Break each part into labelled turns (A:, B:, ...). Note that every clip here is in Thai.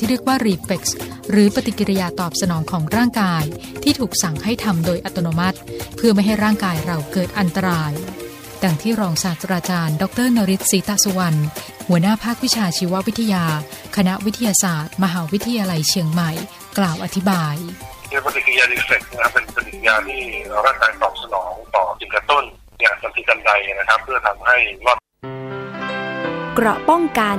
A: ที่เรียกว่า reflex หรือปฏิกิริยาตอบสนองของร่างกาย ที่ถูกสั่งให้ทำโดยอัตโนมัติ เพื่อไม่ให้ร่างกายเราเกิดอันตราย ดังที่รองศาสตราจารย์ ดรนริศศรีตสุวรรณหัวหน้าภาควิชาชีววิทยา คณะวิทยาศาสตร์ มหาวิทยาลัยเชียงใหม่ กล่าวอธิบาย
B: ปฏิกิริยารีเฟกนะครับเป็นปฏิกิริยาที่ร่างกายตอบสนองต่อสิ่งกระตุ้นอย่างทันทีทันใดนะครับ เพื่อทำให้รอด
C: เกราะป้องกัน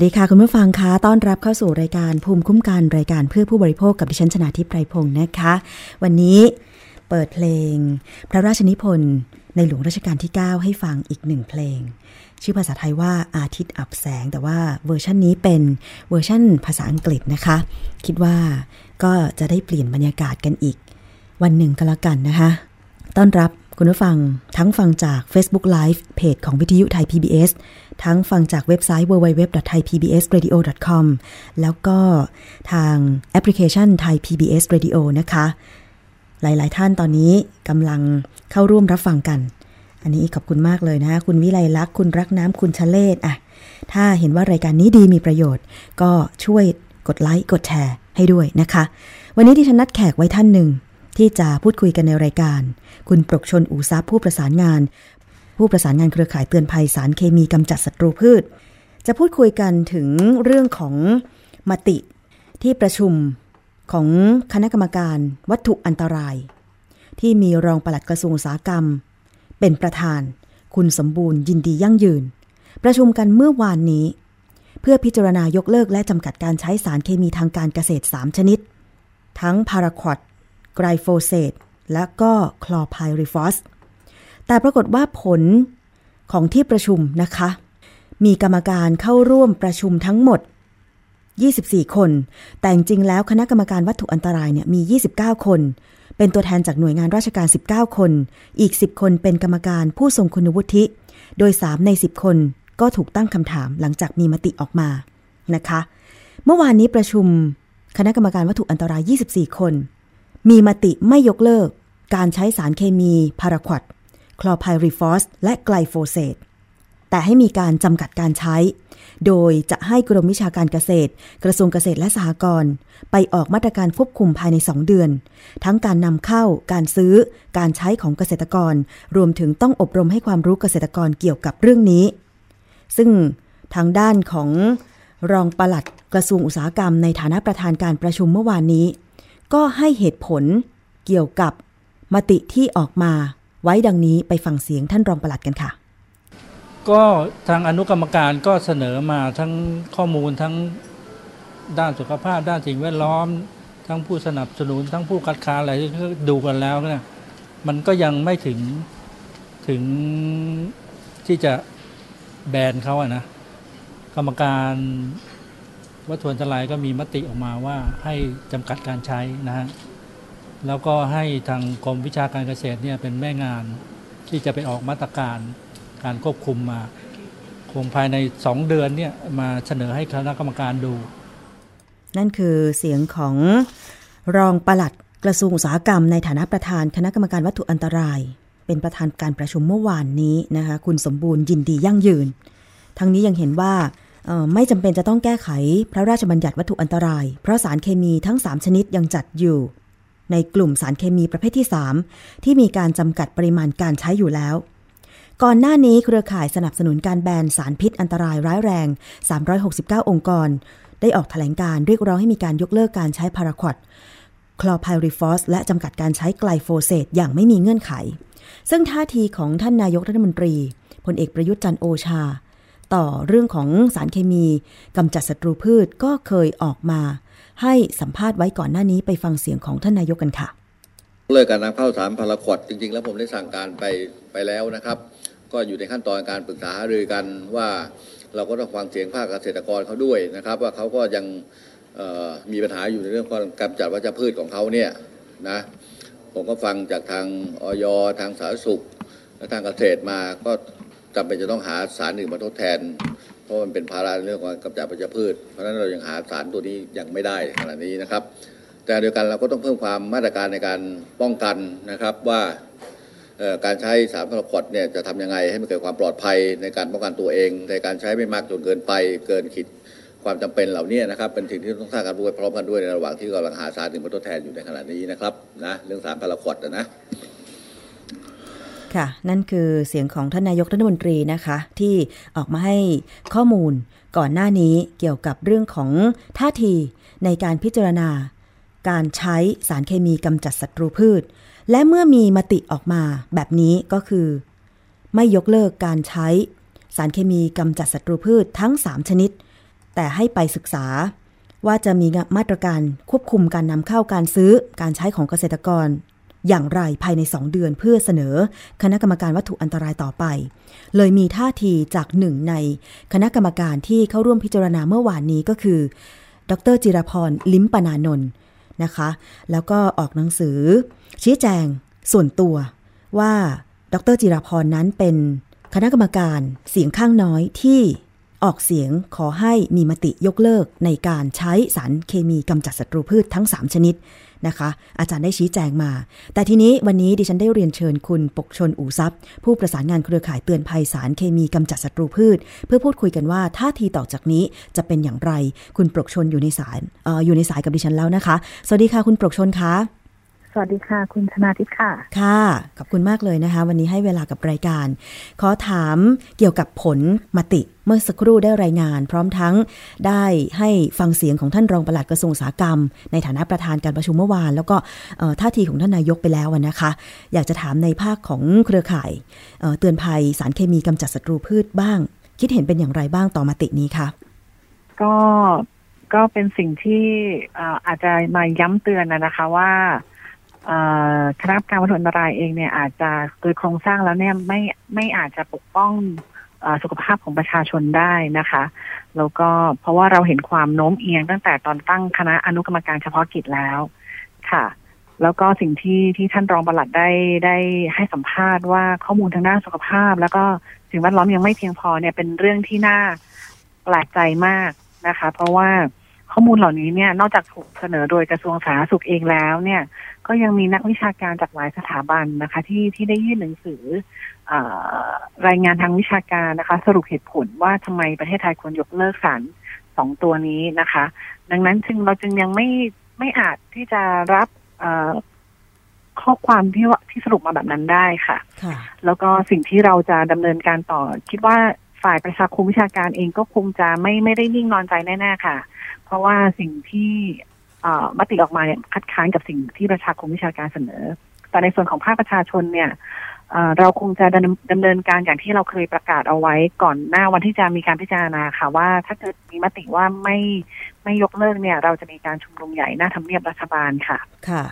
D: สวัสดีค่ะ คุณผู้ฟังคะต้อนรับเข้าสู่รายการภูมิคุ้มกันรายการเพื่อผู้บริโภคกับดิฉันชนาทิพไพรพงศ์นะคะ วันนี้เปิดเพลง พระราชนิพนธ์ในหลวงรัชกาลที่ 9 ให้ฟังอีกหนึ่งเพลง ชื่อภาษาไทยว่าอาทิตย์อับแสง แต่ว่าเวอร์ชันนี้เป็นเวอร์ชันภาษาอังกฤษนะคะ คิดว่าก็จะได้เปลี่ยนบรรยากาศกันอีก วันหนึ่งก็แล้วกันนะคะ ต้อนรับ คุณผู้ฟังทั้งฟังจาก Facebook Live เพจของวิทยุไทย PBS ทั้งฟังจากเว็บไซต์ www.thaipbsradio.com แล้วก็ทางแอปพลิเคชันไทย PBS Radio นะคะ หลาย ๆ ท่านตอนนี้กำลังเข้าร่วมรับฟังกัน อันนี้ขอบคุณมากเลยนะคะคุณวิไลลักษณ์คุณรักน้ำคุณชะเลศอะถ้าเห็นว่ารายการนี้ดีมีประโยชน์ ก็ช่วยกดไลค์กดแชร์ให้ด้วยนะคะ วันนี้ที่ฉันนัดแขกไว้ท่านหนึ่ง ที่จะพูดคุยกันในรายการ คุณปรกชนอูซับผู้ประสานงาน ผู้ประสานงานเครือข่ายเตือนภัยสารเคมีกำจัดศัตรูพืช จะพูดคุยกันถึงเรื่องของมติที่ประชุมของคณะกรรมการวัตถุอันตราย ที่มีรองปลัดกระทรวงอุตสาหกรรม เป็นประธาน คุณสมบูรณ์ยินดียั่งยืน ประชุมกันเมื่อวานนี้ เพื่อพิจารณายกเลิกและจำกัดการใช้สารเคมีทางการเกษตร 3 ชนิด ทั้งพาราควอต ไกลโฟเซตและก็คลอไพริฟอสแต่ปรากฏว่าผลของที่ประชุมนะคะ มีกรรมการเข้าร่วมประชุมทั้งหมด 24 คน แต่จริงแล้วคณะกรรมการวัตถุอันตรายเนี่ยมี 29 คน เป็นตัวแทนจากหน่วยงานราชการ 19 คน อีก 10 คนเป็นกรรมการผู้ทรงคุณวุฒิ โดย 3 ใน 10 คนก็ถูกตั้งคำถามหลังจากมีมติออกมานะคะ เมื่อวานนี้ประชุมคณะกรรมการวัตถุอันตราย 24 คน มีมติไม่ยกเลิก การใช้สารเคมีพาราควดคลอไพริฟอส และไกลโฟเซตแต่ให้มีการจำกัดการใช้ โดยจะให้กรมวิชาการเกษตร กระทรวงเกษตรและสหกรณ์ไปออกมาตรการควบคุมภายใน 2 เดือน ทั้งการนำเข้า การซื้อ การใช้ของเกษตรกร รวมถึงต้องอบรมให้ความรู้เกษตรกรเกี่ยวกับเรื่องนี้ ซึ่งทางด้านของรองปลัดกระทรวงอุตสาหกรรมในฐานะประธานการประชุมเมื่อวานนี้ ก็ให้เหตุผลเกี่ยวกับมติที่ออกมาไว้ดังนี้ไปฟังเสียงท่านรองปลัดกันค่ะ
E: ก็ทางอนุกรรมการก็เสนอมาทั้งข้อมูลทั้งด้านสุขภาพ ด้านสิ่งแวดล้อม ทั้งผู้สนับสนุน ทั้งผู้คัดค้านอะไรที่ดูกันแล้วเนี่ยมันก็ยังไม่ถึงถึงที่จะแบนเขาอะนะกรรมการ วัตถุอันตรายก็มีมติออกมาว่าให้จำกัดการใช้นะฮะแล้วก็ให้ทางกรมวิชาการเกษตรเนี่ยเป็นแม่งานที่จะไปออกมาตรการการควบคุมมาคงภายในสองเดือนเนี่ยมาเสนอให้คณะกรรมการดู
D: นั่นคือเสียงของรองปลัดกระทรวงอุตสาหกรรม ในฐานะประธานคณะกรรมการวัตถุอันตราย เป็นประธานการประชุมเมื่อวานนี้นะคะคุณสมบูรณ์ยินดียั่งยืน ทั้งนี้ยังเห็นว่า ไม่จำเป็นจะต้องแก้ไขพระราชบัญญัติวัตถุอันตราย เพราะสารเคมีทั้ง 3 ชนิดยังจัดอยู่ ในกลุ่มสารเคมีประเภทที่ 3 ที่มีการจำกัดปริมาณการใช้อยู่แล้ว ก่อนหน้านี้เครือข่ายสนับสนุนการแบนสารพิษอันตรายร้ายแรง 369 องค์กร ได้ออกแถลงการณ์เรียกร้องให้มีการยกเลิกการใช้พาราควอตคลอไพริฟอสและจำกัดการใช้ไกลโฟเซตอย่างไม่มีเงื่อนไข ซึ่งท่าทีของท่านนายกรัฐมนตรีพลเอกประยุทธ์จันทร์โอชา ต่อเรื่องของสารเคมีกำจัดศัตรูพืชก็เคยออกมา ให้สัมภาษณ์ไว้ก่อนหน้านี้ไปฟังเสียงของท่านนายกกันค่ะ
F: เลิกการนำเข้าสารพาราควอตจริง ๆ แล้วผมได้สั่งการไปไปแล้วนะครับ ก็อยู่ในขั้นตอนการปรึกษาหารือกันว่าเราก็ต้องฟังเสียงภาคเกษตรกรเขาด้วยนะครับ ว่าเขาก็ยังมีปัญหาอยู่ในเรื่องของการจัดวัชพืชของเขาเนี่ยนะผมก็ฟังจากทางออยทางสาธารณสุขและทางเกษตรมาก็ จำเป็นจะต้องหาสารหนึ่งมาทดแทน เพราะมันเป็นภาระเรื่องของกำจัดวัชพืช เพราะฉะนั้นเรายังหาสารตัวนี้ยังไม่ได้ขณะนี้นะครับ แต่เดียวกันเราก็ต้องเพิ่มความมาตรการในการป้องกันนะครับว่าการใช้สารพาราควดเนี่ยจะทำยังไงให้มันเกิดความปลอดภัยในการป้องกันตัวเอง ในการใช้ไม่มากจนเกินไป เกินขีดความจำเป็นเหล่านี้นะครับเป็นสิ่งที่ต้องสร้างการรู้ไปพร้อมกันด้วยในระหว่างที่กำลังหาสารถึงมาทดแทนอยู่ในขณะนี้นะครับนะเรื่องสารพาราควดนะ
D: ค่ะ นั่นคือเสียงของท่านนายกรัฐมนตรีนะคะ ที่ออกมาให้ข้อมูลก่อนหน้านี้เกี่ยวกับเรื่องของท่าทีในการพิจารณา การใช้สารเคมีกำจัดศัตรูพืช และเมื่อมีมติออกมาแบบนี้ก็คือ ไม่ยกเลิกการใช้สารเคมีกำจัดศัตรูพืชทั้ง 3 ชนิด แต่ให้ไปศึกษาว่าจะมีมาตรการควบคุมการนำเข้าการซื้อการใช้ของเกษตรกร อย่างไรภายใน 2 เดือนเพื่อเสนอคณะกรรมการวัตถุอันตรายต่อไป เลยมีท่าทีจากหนึ่งในคณะกรรมการที่เข้าร่วมพิจารณาเมื่อวานนี้ก็คือ ดรจิรพรลิมปนานนท์นะคะ แล้วก็ออกหนังสือ ชี้แจงส่วนตัวว่าดรจิรพรนั้นเป็นคณะกรรมการเสียงข้างน้อยที่ ออกเสียงขอให้มีมติยกเลิกในการใช้สารเคมีกำจัดศัตรูพืชทั้ง 3 ชนิดนะคะ อาจารย์ได้ชี้แจงมา แต่ทีนี้วันนี้ดิฉันได้เรียนเชิญคุณปกชนอู่ซับผู้ประสานงานเครือข่ายเตือนภัยสารเคมีกำจัดศัตรูพืช เพื่อพูดคุยกันว่าท่าทีต่อจากนี้จะเป็นอย่างไร คุณปกชนอยู่ในสายอออยู่ในสายกับดิฉันแล้วนะคะ สวัสดีค่ะคุณปกชนคะ
G: สวัสดีค่ะ คุณธนาทิพย์ค่ะ
D: ค่ะ ขอบคุณมากเลยนะคะ วันนี้ให้เวลากับรายการ ขอถามเกี่ยวกับผลมติเมื่อสักครู่ได้รายงาน พร้อมทั้งได้ให้ฟังเสียงของท่านรองปลัดกระทรวงอุตสาหกรรม ในฐานะประธานการประชุมเมื่อวาน แล้วก็เอ่อท่าทีของท่านนายกไปแล้วนะคะ อยากจะถามในภาคของเครือข่ายเอ่อเตือนภัยสารเคมีกำจัดศัตรูพืชบ้าง คิดเห็นเป็นอย่างไรบ้างต่อมตินี้คะ
G: ก็ก็เป็นสิ่งที่เอ่ออาจจะมาย้ำเตือนนะนะคะว่าเอ่อ คณะกรรมการวัตถุอันตรายเองเนี่ยอาจจะโดยโครงสร้างแล้วเนี่ยไม่ไม่อาจจะปกป้องสุขภาพของประชาชนได้นะคะ แล้วก็เพราะว่าเราเห็นความโน้มเอียงตั้งแต่ตอนตั้งคณะอนุกรรมการเฉพาะกิจแล้วค่ะ แล้วก็สิ่งที่ที่ท่านรองปลัดได้ได้ให้สัมภาษณ์ว่าข้อมูลทางด้านสุขภาพ แล้วก็สิ่งแวดล้อมยังไม่เพียงพอเนี่ยเป็นเรื่องที่น่าแปลกใจมากนะคะ เพราะว่า ข้อมูลเหล่านี้เนี่ยนอกจากถูกเสนอโดยกระทรวงสาธารณสุขเองแล้วเนี่ยก็ยังมีนักวิชาการจากหลายสถาบันนะคะ ที่ที่ได้ยื่นหนังสือเออรายงานทางวิชาการนะคะ สรุปเหตุผลว่าทำไมประเทศไทยควรยกเลิกสารสองตัวนี้นะคะ ดังนั้นจึงเราจึงยังไม่ไม่อาจที่จะรับเอ่อข้อความที่ว่าที่สรุปมาแบบนั้นได้ค่ะ
D: ค่ะ
G: แล้วก็สิ่งที่เราจะดำเนินการต่อคิดว่า ฝ่ายประชาคมวิชาการเองก็คงจะไม่ไม่ได้นิ่งนอนใจแน่ๆค่ะ เพราะว่าสิ่งที่มติออกมาเนี่ยคัดค้านกับสิ่งที่ประชาคมวิชาการเสนอ แต่ในส่วนของภาคประชาชนเนี่ยเราคงจะดำดำเนินการอย่างที่เราเคยประกาศเอาไว้ก่อนหน้าวันที่จะมีการพิจารณาค่ะ ว่าถ้าเกิดมีมติว่าไม่ไม่ยกเลิกเนี่ย เราจะมีการชุมนุมใหญ่หน้าทำเนียบรัฐบาลค่ะ
D: ค่ะ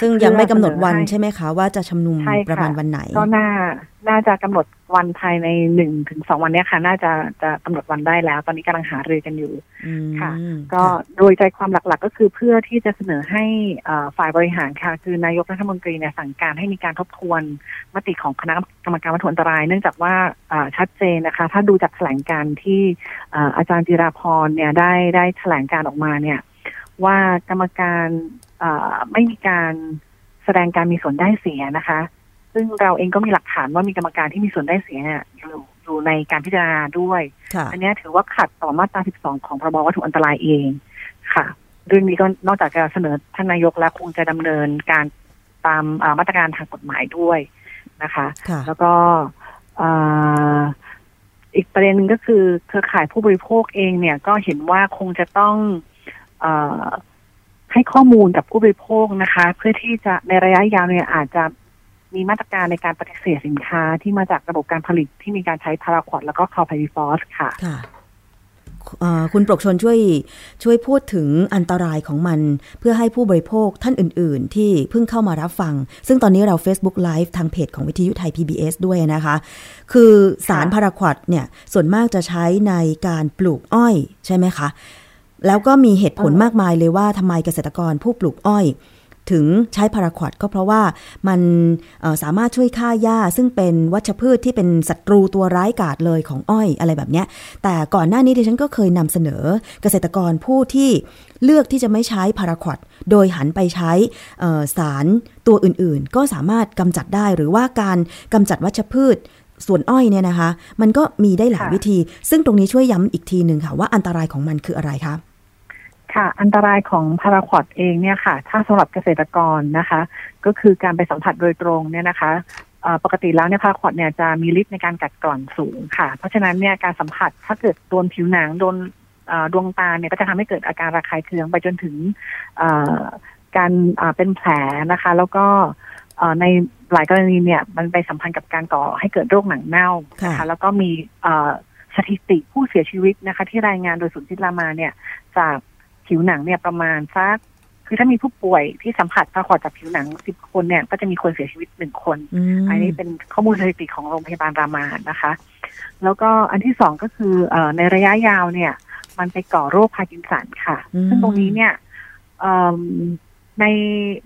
D: ซึ่งยังไม่กำหนดวัน
G: ให้
D: ใช่ไหมคะว่าจะชุมนุม
G: ใช่ค่ะ
D: ประมาณวันไหน
G: ก็น่าน่าจะกำหนดวันภายในหนึ่งถึงสองวันเนี้ยค่ะ น่าจะจะกำหนดวันได้แล้ว ตอนนี้กำลังหารือกันอยู่
D: อืม
G: ค่ะ
D: ค่ะ
G: ก็โดยใจความหลักๆ ก็คือเพื่อที่จะเสนอให้เอ่อฝ่ายบริหารค่ะ คือนายกรัฐมนตรีเนี่ยสั่งการให้มีการทบทวนมติของคณะกรรมการวัตถุอันตราย เนื่องจากว่าอ่าชัดเจนนะคะ ถ้าดูจากแถลงการณ์ที่อ่าอาจารย์จิราพรเนี่ยได้ได้แถลงการออกมาเนี่ยว่ากรรมการอ่า ไม่มีการแสดงการมีส่วนได้เสียนะคะ ซึ่งเราเองก็มีหลักฐานว่ามีกรรมการที่มีส่วนได้เสียเนี่ยอยู่อยู่ในการพิจารณาด้วย
D: ค่ะ
G: อันเนี้ยถือว่าขัดต่อมาตรา 12 ของพรบวัตถุอันตรายเองค่ะ เรื่องนี้ก็นอกจากจะเสนอท่านนายกแล้วคงจะดำเนินการตามอ่ามาตรการทางกฎหมายด้วยนะคะ
D: ค่ะ
G: แล้วก็อ่าอีกประเด็นหนึงก็คือเครือข่ายผู้บริโภคเองเนี่ยก็เห็นว่าคงจะต้องเออ ให้ข้อมูลกับผู้บริโภคนะคะ เพื่อที่จะในระยะยาวเนี่ยอาจจะมีมาตรการในการปฏิเสธสินค้าที่มาจากระบบการผลิตที่มีการใช้พาราควอดแล้วก็คาร์ไพฟอสค่ะ
D: ค่ะเอ่อคุณปรกชนช่วยช่วยพูดถึงอันตรายของมัน เพื่อให้ผู้บริโภคท่านอื่น ๆ ที่เพิ่งเข้ามารับฟัง ซึ่งตอนนี้เรา Facebook Live ทางเพจของวิทยุไทย PBS ด้วยนะคะ คือสารพาราควอดเนี่ยส่วนมากจะใช้ในการปลูกอ้อยใช่ไหมคะ แล้วก็มีเหตุผลมากมายเลยว่าทำไมเกษตรกรผู้ปลูกอ้อยถึงใช้พาราควอดก็เพราะว่ามันสามารถช่วยฆ่าหญ้า ซึ่งเป็นวัชพืชที่เป็นศัตรูตัวร้ายกาจเลยของอ้อยอะไรแบบเนี้ย แต่ก่อนหน้านี้ดิฉันก็เคยนำเสนอเกษตรกรผู้ที่เลือกที่จะไม่ใช้พาราควอดโดยหันไปใช้สารตัวอื่นๆ ก็สามารถกำจัดได้หรือว่าการกำจัดวัชพืชส่วนอ้อยเนี่ยนะคะ มันก็มีได้หลายวิธี ซึ่งตรงนี้ช่วยย้ำอีกทีหนึ่งค่ะว่าอันตรายของมันคืออะไรคะ
G: ค่ะ อันตรายของพาราควอดเองเนี่ยค่ะ ถ้าสำหรับเกษตรกรนะคะ ก็คือการไปสัมผัสโดยตรงเนี่ยนะคะเอ่อปกติแล้วเนี่ยพาราควอดเนี่ยจะมีฤทธิ์ในการกัดกร่อนสูงค่ะ เพราะฉะนั้นเนี่ยการสัมผัสถ้าเกิดโดนผิวหนังโดนเอ่อดวงตาเนี่ยก็จะทำให้เกิดอาการระคายเคืองไปจนถึงเอ่อการอ่าเป็นแผลนะคะ แล้วก็เอ่อในหลายกรณีเนี่ยมันไปสัมพันธ์กับการก่อให้เกิดโรคหนังเน่านะ
D: ค่ะ
G: คะแล้วก็มีเอ่อสถิติผู้เสียชีวิตนะคะ ที่รายงานโดยศูนย์จิตรามาเนี่ยจาก ผิวหนังเนี่ยประมาณสักคือถ้ามีผู้ป่วยที่สัมผัสพาราควอตจากผิวหนังสิบคนเนี่ยก็จะมีคนเสียชีวิตหนึ่งคน
D: อืม
G: อันนี้เป็นข้อมูลสถิติของโรงพยาบาลรามานะคะ แล้วก็อันที่สองก็คือเออในระยะยาวเนี่ย มันไปก่อโรคพาร์กินสันค่ะ
D: อืม
G: ซึ่งตรงนี้เนี่ยเอิ่มใน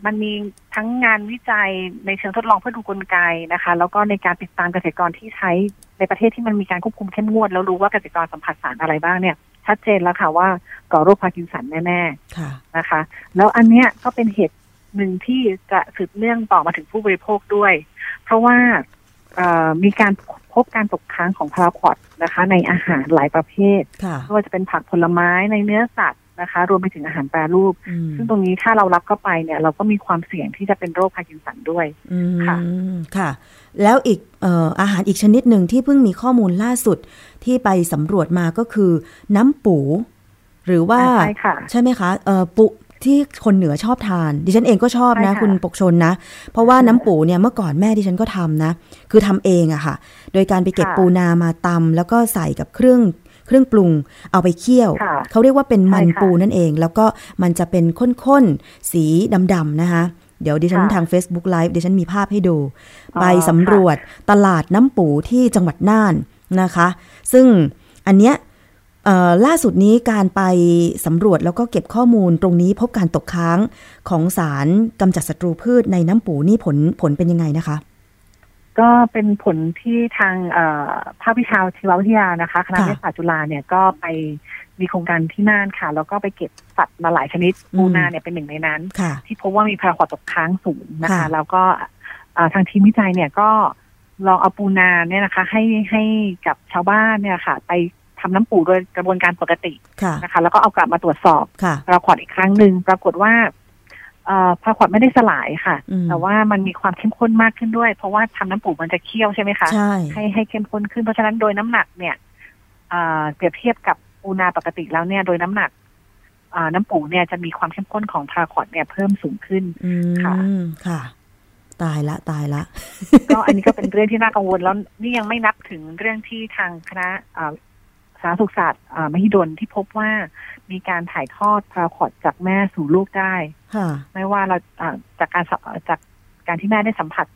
G: มันมีทั้งงานวิจัยในเชิงทดลองเพื่อดูกลไกนะคะ แล้วก็ในการติดตามเกษตรกรที่ใช้ในประเทศที่มันมีการควบคุมเข้มงวด แล้วรู้ว่าเกษตรกรสัมผัสสารอะไรบ้างเนี่ย ชัดเจนแล้วค่ะว่าก่อโรคพาร์กินสันแน่ๆ
D: ค่ะ
G: นะคะ แล้วอันเนี้ยก็เป็นเหตุหนึ่งที่จะสืบเนื่องต่อมาถึงผู้บริโภคด้วย เพราะว่าเอ่อมีการพบการตกค้างของพาราควอตนะคะ ในอาหารหลายประเภท
D: ค่ะ
G: ไม่ว่าจะเป็นผักผลไม้ในเนื้อสัตว์ นะคะ รวมไปถึงอาหารแปรรูป
D: อืม
G: ซึ่งตรงนี้ถ้าเรารับเข้าไปเนี่ย เราก็มีความเสี่ยงที่จะเป็นโรคพาร์กินสันด้วย
D: อืม
G: ค่ะ
D: ค่ะ แล้วอีกเอ่ออาหารอีกชนิดหนึ่งที่เพิ่งมีข้อมูลล่าสุดที่ไปสำรวจมาก็คือ น้ำปู หรือว่า
G: ใช่ค่ะ
D: ใช่ไหมคะเอ่อปุที่คนเหนือชอบทาน ดิฉันเองก็ชอบนะ
G: ใช่ค่ะ
D: คุณปกชนนะ เพราะว่าน้ำปูเนี่ยเมื่อก่อนแม่ดิฉันก็ทำนะ คือทำเองอะค่ะ โดยการไปเก็บ
G: ค่ะ
D: ปูนามาตำแล้วก็ใส่กับเครื่อง เครื่องปรุงเอาไปเคี่ยว
G: ค่ะ
D: เขาเรียกว่าเป็นมัน
G: ใช่ค่ะ
D: ปูนั่นเอง แล้วก็มันจะเป็นข้นๆ สีดำๆนะคะเดี๋ยวดิฉัน
G: ค่ะ
D: ทาง Facebook Live ดิฉันมีภาพให้ดู
G: อ๋อ
D: ไปสำรวจตลาดน้ำปูที่จังหวัดน่านนะคะ ซึ่งอันเนี้ยเอ่อล่าสุดนี้การไปสำรวจแล้วก็เก็บข้อมูลตรงนี้พบการตกค้างของสารกำจัดศัตรูพืชในน้ำปูนี่ผลผลเป็นยังไงนะคะ
G: ก็เป็นผลที่ทางเอ่อภาควิชาชีววิทยานะคะคณะ
D: ค่ะ
G: วิทยาศาสตร์จุฬาเนี่ยก็ไปมีโครงการที่น่านค่ะ แล้วก็ไปเก็บสัตว์มาหลายชนิด
D: อืม
G: ปูนาเนี่ยเป็นหนึ่งในนั้น
D: ค่ะ
G: ที่พบว่ามีพาราควอดตกค้างสูงนะคะ
D: ค่ะ
G: แล้วก็เอ่อทางทีมวิจัยเนี่ยก็ลองเอาปูนาเนี่ยนะคะ ให้ให้กับชาวบ้านเนี่ยค่ะ ไปทำน้ำปูโดยกระบวนการปกติ
D: ค่ะ
G: นะคะ แล้วก็เอากลับมาตรวจสอบ
D: ค่ะ
G: พาราควอดอีกครั้งหนึ่งปรากฏว่าเอ่อ พาราควอดไม่ได้สลายค่ะ
D: อืม
G: แต่ว่ามันมีความเข้มข้นมากขึ้นด้วย เพราะว่าทำน้ำปูมันจะเคี่ยวใช่ไหมคะ
D: ใช่
G: ให้ให้เข้มข้นขึ้นเพราะฉะนั้นโดยน้ำหนักเนี่ยเอ่อเปรียบเทียบกับปูนาปกติแล้วเนี่ย โดยน้ำหนักอ่าน้ำปูเนี่ยจะมีความเข้มข้นของพาราควอดเนี่ยเพิ่มสูงขึ้น
D: อืม
G: ค่ะ
D: ค่ะ ตายละตายละ
G: ก็อันนี้ก็เป็นเรื่องที่น่ากังวลแล้วนี่ยังไม่นับถึงเรื่องที่ทางคณะอ่าสาธารณสุขศาสตร์อ่ามหิดลที่พบว่า มีการถ่ายทอดพาราควอดจากแม่สู่ลูกได้
D: ค่ะ
G: ไม่ว่าเราอ่าจากการสัมจากการที่แม่ได้สัมผัส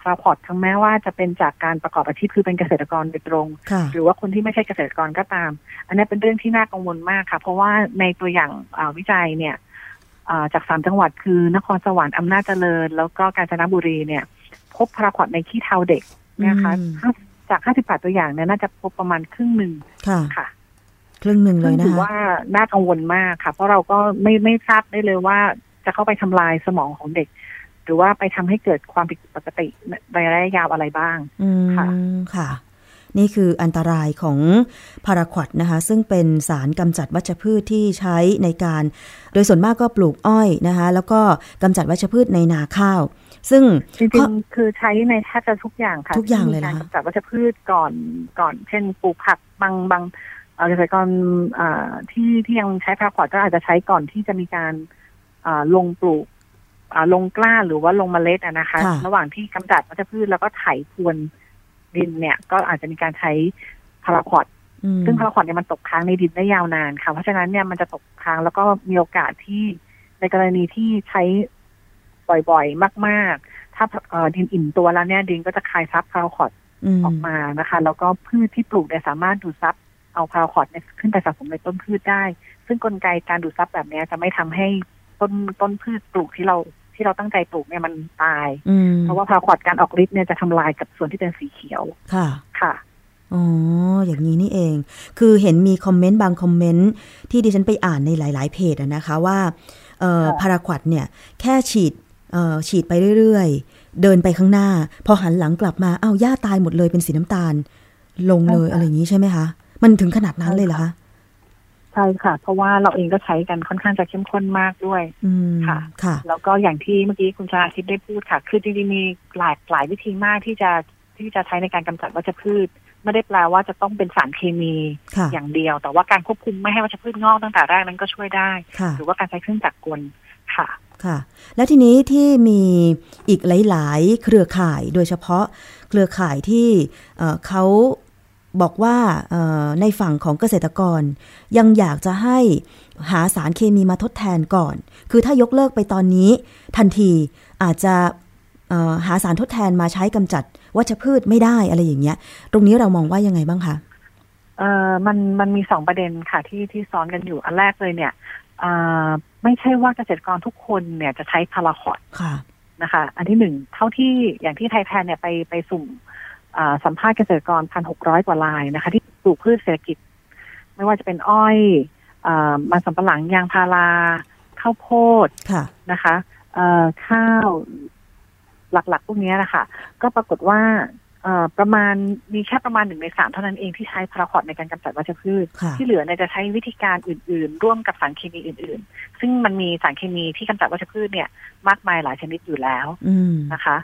G: พาราควอดทั้งแม้ว่าจะเป็นจากการประกอบอาชีพคือเป็นเกษตรกรโดยตรง
D: ค่ะ
G: หรือว่าคนที่ไม่ใช่เกษตรกรก็ตาม อันนี้เป็นเรื่องที่น่ากังวลมากค่ะ เพราะว่าในตัวอย่างอ่าวิจัยเนี่ยอ่าจากสามจังหวัดคือนครสวรรค์อำนาจเจริญ แล้วก็กาญจนบุรีเนี่ย พบพาราควอดในขี้เทาเด็กนะคะ
D: อืม
G: ห้าจาก 58 ตัวอย่างเนี่ยน่าจะพบประมาณครึ่งหนึ่ง
D: ค่ะ
G: ค่ะ
D: ครึ่งหนึ่งเล
G: ซึ่
D: ย
G: ง
D: นะ
G: ถือ
D: คะ
G: ว่าน่ากังวลมากค่ะ เพราะเราก็ไม่ไม่ทราบได้เลยว่าจะเข้าไปทำลายสมองของเด็ก หรือว่าไปทำให้เกิดความผิดปกติในระยะยาวอะไรบ้าง
D: อืม
G: ค่ะ
D: ค่ะ นี่คืออันตรายของพาราควอดนะคะ ซึ่งเป็นสารกำจัดวัชพืชที่ใช้ในการ โดยส่วนมากก็ปลูกอ้อยนะคะ แล้วก็กำจัดวัชพืชในนาข้าวซึ่ง
G: จริ
D: ข้อ
G: งๆคือใช้ในแทบจะทุกอย่างค่ะ
D: ทุกอย่างเลย
G: ที่มี
D: เหรอคะ
G: การกำจัดวัชพืชก่อนก่อน เช่นปลูกผักบางบาง เอ่อเกษตรกรอ่าที่ที่ยังใช้พาราควอดก็อาจจะใช้ก่อนที่จะมีการอ่าลงปลูกอ่าลงกล้าหรือว่าลงเมล็ดอะนะคะ
D: ค่ะ
G: ระหว่างที่กำจัดวัชพืชแล้วก็ไถพรวนดินเนี่ย ก็อาจจะมีการใช้พาราควอด
D: อืม
G: ซึ่งพาราควอดเนี่ยมันตกค้างในดินได้ยาวนานค่ะ เพราะฉะนั้นเนี่ยมันจะตกค้างแล้วก็มีโอกาสที่ในกรณีที่ใช้บ่อยๆ มากๆ ถ้าเอ่อดินอิ่มตัวแล้วเนี่ยดินก็จะคายซับพาราควอด
D: อืม
G: ออกมานะคะ แล้วก็พืชที่ปลูกเนี่ยสามารถดูดซับ เอาพาราควอดเนี่ยขึ้นไปสะสมในต้นพืชได้ ซึ่งกลไกการดูดซับแบบเนี้ยจะไม่ทำให้ต้นต้นพืชปลูกที่เราที่เราตั้งใจปลูกเนี่ยมันตาย
D: อืม
G: เพราะว่าพาราควอดการออกฤทธิ์เนี่ยจะทำลายกับส่วนที่เป็นสีเขียว
D: ค่ะ
G: ค่ะ
D: อ๋อ อย่างนี้นี่เอง คือเห็นมีคอมเมนต์บางคอมเมนต์ที่ดิฉันไปอ่านในหลาย ๆ เพจอะนะคะว่าเอ่อ
G: ค่ะ
D: พาราควอดเนี่ย แค่ฉีดเอ่อฉีดไปเรื่อย ๆ เดินไปข้างหน้า พอหันหลังกลับมา อ้าวหญ้าตายหมดเลยเป็นสีน้ำตาล ลงเลยอะไรอย่างนี้ใช่ไหมคะ มันถึงขนาดนั้นเลยเหรอคะ
G: ใช่ค่ะ เพราะว่าเราเองก็ใช้กันค่อนข้างจะเข้มข้นมากด้วย
D: อืม
G: ค่ะ
D: ค่ะ
G: แล้วก็อย่างที่เมื่อกี้คุณชาทิพย์ได้พูดค่ะ คือจริงๆมีหลายหลายวิธีมากที่จะที่จะใช้ในการกำจัดวัชพืชไม่ได้แปลว่าจะต้องเป็นสารเคมี
D: ค่ะ
G: อย่างเดียว แต่ว่าการควบคุมไม่ให้วัชพืชงอกตั้งแต่แรกนั้นก็ช่วยได้
D: ค่ะ
G: หรือว่าการใช้เครื่องจักรกลค่ะ
D: ค่ะ แล้วทีนี้ที่มีอีกหลาย ๆ เครือข่ายโดยเฉพาะเครือข่ายที่เอ่อเขา บอกว่าเอ่อในฝั่งของเกษตรกร ยังอยากจะให้หาสารเคมีมาทดแทนก่อน คือถ้ายกเลิกไปตอนนี้ทันทีอาจจะเอ่อหาสารทดแทนมาใช้กำจัดวัชพืชไม่ได้อะไรอย่างเงี้ย ตรงนี้เรามองว่ายังไงบ้างคะ
G: เอ่อมันมันมีสองประเด็นค่ะที่ที่ซ้อนกันอยู่อันแรกเลยเนี่ยเอ่อไม่ใช่ว่าเกษตรกรทุกคนเนี่ยจะใช้พาราคอด
D: ค่ะ
G: นะคะ อันที่หนึ่งเท่าที่อย่างที่ไทยแพนเนี่ยไปไปสุ่มอ่า สัมภาษณ์เกษตรกรพันหกร้อยกว่ารายนะคะ ที่ปลูกพืชเศรษฐกิจ ไม่ว่าจะเป็นอ้อยอามันสำปะหลังยางพาราข้าวโพด
D: ค่ะ
G: นะคะเอ่อข้าวหลักๆ พวกเนี้ยนะคะก็ปรากฏว่าเอ่อประมาณมีแค่ประมาณหนึ่งในสามเท่านั้นเองที่ใช้พาราควอดในการกำจัดวัชพืช
D: ค่ะ
G: ที่เหลือเนี่ยจะใช้วิธีการอื่น ๆ ร่วมกับสารเคมีอื่น ๆ ซึ่งมันมีสารเคมีที่กำจัดวัชพืชเนี่ย มากมายหลายชนิดอยู่แล้ว
D: อืม
G: นะคะ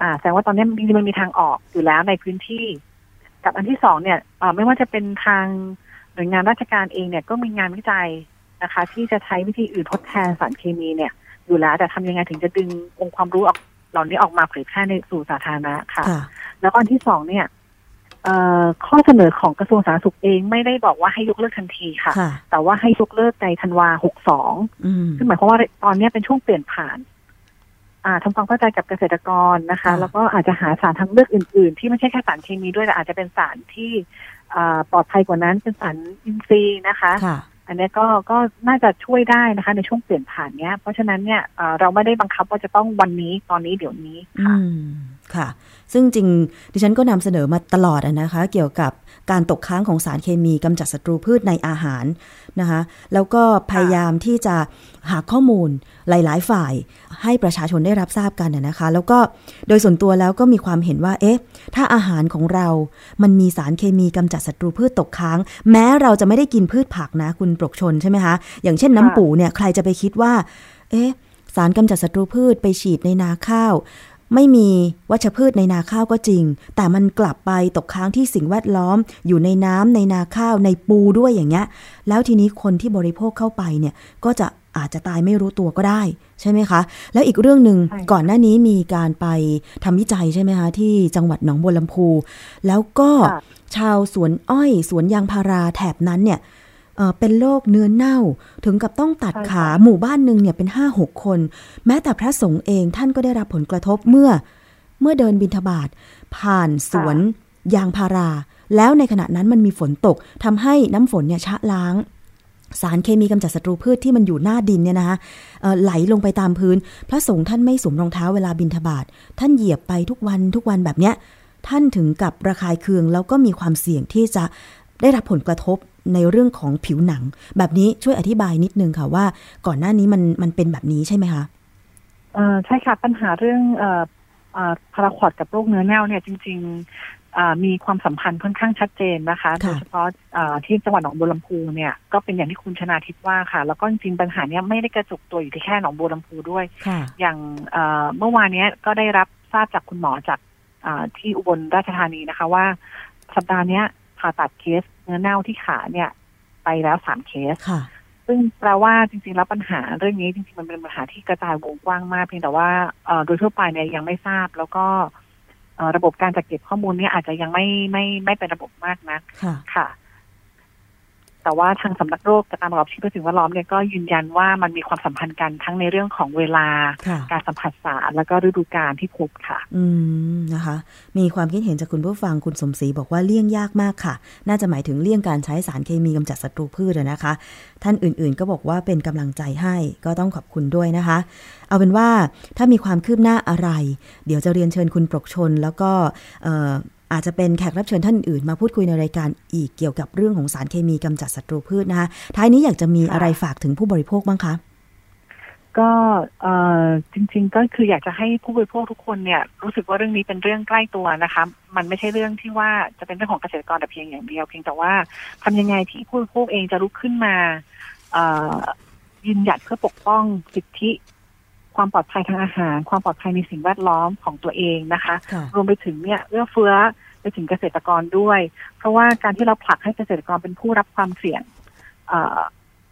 G: อ่าแสดงว่าตอนนี้จริงๆมันมีทางออกอยู่แล้วในพื้นที่ กับอันที่สองเนี่ยเอ่อไม่ว่าจะเป็นทางหน่วยงานราชการเองเนี่ยก็มีงานวิจัยนะคะ ที่จะใช้วิธีอื่นทดแทนสารเคมีเนี่ย อยู่แล้วแต่ทำยังไงถึงจะดึงองค์ความรู้ออกเหล่านี้ออกมาเผยแพร่ในสู่สาธารณะค่ะ
D: ค่ะ
G: แล้วก็อันที่สองเนี่ยเอ่อข้อเสนอของกระทรวงสาธารณสุขเองไม่ได้บอกว่าให้ยกเลิกทันทีค่ะ
D: ค่ะ
G: แต่ว่าให้ยกเลิกในธันวาหกสอง
D: อืม
G: ซึ่งหมายความว่าตอนนี้เป็นช่วงเปลี่ยนผ่าน อ่าทำความเข้าใจกับเกษตรกรนะคะ
D: ค่ะ
G: แล้วก็อาจจะหาสารทางเลือกอื่น ๆ ที่ไม่ใช่แค่สารเคมีด้วยแต่อาจจะเป็นสารที่อ่าปลอดภัยกว่านั้นเป็นสารอินทรีย์นะคะ
D: ค่ะ
G: อันนี้ก็ก็น่าจะช่วยได้นะคะ ในช่วงเปลี่ยนผ่านเนี้ย เพราะฉะนั้นเนี่ยเอ่อเราไม่ได้บังคับว่าจะต้องวันนี้ตอนนี้เดี๋ยวนี้
D: อื
G: ค่ะ
D: ม ค่ะ ซึ่งจริงดิฉันก็นำเสนอมาตลอดอะนะคะ เกี่ยวกับการตกค้างของสารเคมีกำจัดศัตรูพืชในอาหารนะคะ แล้วก็พยายามที่จะหาข้อมูลหลาย ๆ ฝ่ายให้ประชาชนได้รับทราบกันอะนะคะ แล้วก็โดยส่วนตัวแล้วก็มีความเห็นว่า เอ๊ะ ถ้าอาหารของเรา มันมีสารเคมีกำจัดศัตรูพืชตกค้าง แม้เราจะไม่ได้กินพืชผักนะ คุณปรกชนใช่ไหมคะ อย่างเช่นน้ำ
G: ค่ะ
D: ปูเนี่ย ใครจะไปคิดว่า เอ๊ะ สารกำจัดศัตรูพืชไปฉีดในนาข้าว ไม่มีวัชพืชในนาข้าวก็จริง แต่มันกลับไปตกค้างที่สิ่งแวดล้อม อยู่ในน้ำในนาข้าวในปูด้วยอย่างเงี้ย แล้วทีนี้คนที่บริโภคเข้าไปเนี่ยก็จะอาจจะตายไม่รู้ตัวก็ได้ ใช่ไหมคะ แล้วอีกเรื่องหนึ่ง
G: ใช่ค่ะ
D: ก่อนหน้านี้มีการไปทำวิจัยใช่ไหมคะ ที่จังหวัดหนองบัวลำพู แล้วก็
G: ค่ะ
D: ชาวสวนอ้อย สวนยางพาราแถบนั้นเนี่ย เอ่อเป็นโรคเนื้อเน่า ถึงกับต้องตัด
G: ใช่ค่ะ
D: ขาหมู่บ้านหนึ่งเนี่ยเป็นห้าหกคน แม้แต่พระสงฆ์เองท่านก็ได้รับผลกระทบเมื่อ เมื่อเดินบินทบาทผ่านสวนยางพารา แล้วในขณะนั้นมันมีฝนตกทำให้น้ำฝนเนี่ยชะล้างสารเคมีกำจัดศัตรูพืชที่มันอยู่หน้าดินเนี่ยนะคะเอ่อไหลลงไปตามพื้น พระสงฆ์ท่านไม่สวมรองเท้าเวลาบินทบาทท่านเหยียบไปทุกวันทุกวันแบบเนี้ย ท่านถึงกับระคายเคืองแล้วก็มีความเสี่ยงที่จะได้รับผลกระทบ ในเรื่องของผิวหนัง แบบนี้ช่วยอธิบายนิดนึงค่ะว่า ก่อนหน้านี้มันมันเป็นแบบนี้ใช่ไหมคะ
G: เอ่อใช่ค่ะ ปัญหาเรื่องเอ่อเอ่อพาราควอดกับโรคเนื้อเน่าเนี่ยจริงๆเอ่อมีความสัมพันธ์ค่อนข้างชัดเจนนะคะ
D: ค่ะ
G: โดยเฉพาะเอ่อที่จังหวัดหนองบัวลำพูเนี่ยก็เป็นอย่างที่คุณชนาทิพย์ว่าค่ะ แล้วก็จริงๆปัญหาเนี้ยไม่ได้กระจุกตัวอยู่ที่แค่หนองบัวลำพูด้วย
D: ค่ะ
G: อย่างเอ่อเมื่อวานเนี้ยก็ได้รับทราบจากคุณหมอจากเอ่อที่อุบลราชธานีนะคะว่า สัปดาห์เนี้ยผ่าตัดเคส เนื้อเน่าที่ขาเนี่ย ไปแล้วสามเคส
D: ค่ะ
G: ซึ่งแปลว่าจริงๆแล้วปัญหาเรื่องนี้จริงๆมันเป็นปัญหาที่กระจายวงกว้างมากเพียงแต่ว่าเอ่อโดยทั่วไปเนี่ยยังไม่ทราบแล้วก็เอ่อระบบการจัดเก็บข้อมูลเนี่ยอาจจะยังไม่ไม่ไม่เป็นระบบมากนัก
D: ค่ะ
G: ค่ะ แต่ว่าทางสำนักโรคกับการประกอบชีพสิ่งแวดล้อมเนี่ยก็ยืนยันว่ามันมีความสัมพันธ์กันทั้งในเรื่องของเวลา
D: ค่ะ
G: การสัมผัสสารแล้วก็ฤดูกาลที่พบค่ะ
D: อืมนะคะ มีความคิดเห็นจากคุณผู้ฟังคุณสมศรีบอกว่าเลี่ยงยากมากค่ะ น่าจะหมายถึงเลี่ยงการใช้สารเคมีกำจัดศัตรูพืชอะนะคะ ท่านอื่นๆก็บอกว่าเป็นกำลังใจให้ก็ต้องขอบคุณด้วยนะคะ เอาเป็นว่าถ้ามีความคืบหน้าอะไร เดี๋ยวจะเรียนเชิญคุณปรกชนแล้วก็เอาจจะเป็นแขกรับเชิญท่านอื่นมาพูดคุยในรายการอีกเกี่ยวกับเรื่องของสารเคมีกำจัดศัตรูพืชนะคะท้ายนี้อยากจะมีอะไรฝากถึงผู้บริโภคบ้างคะ
G: ก็จริง ๆ ก็คืออยากจะให้ผู้บริโภคทุกคนเนี่ย รู้สึกว่าเรื่องนี้เป็นเรื่องใกล้ตัวนะคะ มันไม่ใช่เรื่องที่ว่าจะเป็นเรื่องของเกษตรกรแต่เพียงอย่างเดียว เพียงแต่ว่าทำยังไงที่ผู้บริโภคเองจะลุกขึ้นมายืนหยัดเพื่อปกป้องสิทธิ ความปลอดภัยทางอาหาร ความปลอดภัยในสิ่งแวดล้อมของตัวเองนะคะ
D: ค่ะ
G: รวมไปถึงเนี่ยเอื้อเฟื้อไปถึงเกษตรกรด้วย เพราะว่าการที่เราผลักให้เกษตรกรเป็นผู้รับความเสี่ยงเอ่อ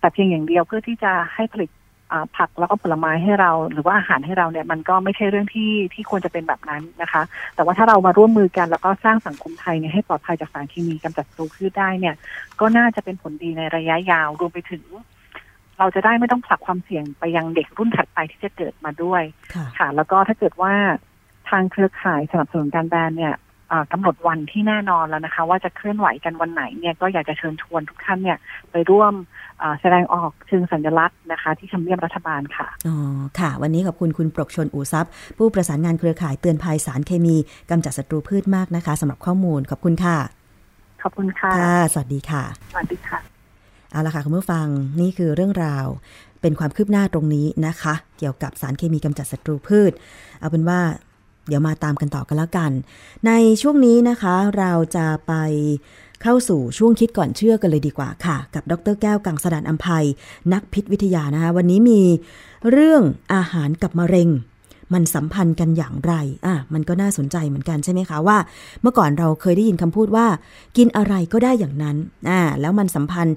G: แต่เพียงอย่างเดียวเพื่อที่จะให้ผลิตอ่าผักแล้วก็ผลไม้ให้เรา หรือว่าอาหารให้เราเนี่ยมันก็ไม่ใช่เรื่องที่ที่ควรจะเป็นแบบนั้นนะคะ แต่ว่าถ้าเรามาร่วมมือกันแล้วก็สร้างสังคมไทยเนี่ยให้ปลอดภัยจากสารเคมีกำจัดศัตรูพืชได้เนี่ย ก็น่าจะเป็นผลดีในระยะยาวรวมไปถึง เราจะได้ไม่ต้องผลักความเสี่ยงไปยังเด็กรุ่นถัดไปที่จะเกิดมาด้วย
D: ค่ะ
G: ค่ะแล้วก็ถ้าเกิดว่าทางเครือข่ายสนับสนุนการแบนเนี่ยอ่ากำหนดวันที่แน่นอนแล้วนะคะ ว่าจะเคลื่อนไหวกันวันไหนเนี่ยก็อยากจะเชิญชวนทุกท่านเนี่ยไปร่วมอ่าแสดงออกเชิงสัญลักษณ์นะคะ ที่ทำเนียบรัฐบาลค่ะ
D: อ๋อค่ะ วันนี้ขอบคุณคุณปรกชนอู่ทรัพย์ ผู้ประสานงานเครือข่ายเตือนภัยสารเคมีกำจัดศัตรูพืชมากนะคะสำหรับข้อมูลขอบคุณค่ะ
G: ขอบคุณค่ะ
D: ค่ะสวัสดีค่ะ
G: สวัสดีค่ะ
D: เอาละค่ะคุณผู้ฟังนี่คือเรื่องราวเป็นความคืบหน้าตรงนี้นะคะ เกี่ยวกับสารเคมีกำจัดศัตรูพืช เอาเป็นว่าเดี๋ยวมาตามกันต่อกันแล้วกัน ในช่วงนี้นะคะเราจะไปเข้าสู่ช่วงคิดก่อนเชื่อกันเลยดีกว่าค่ะ กับดรแก้วกังสดานอัมภัยนักพิษวิทยานะคะวันนี้มีเรื่องอาหารกับมะเร็ง มันสัมพันธ์กันอย่างไรอะมันก็น่าสนใจเหมือนกันใช่ไหมคะว่า เมื่อก่อนเราเคยได้ยินคำพูดว่า กินอะไรก็ได้อย่างนั้นอ่าแล้วมันสัมพันธ์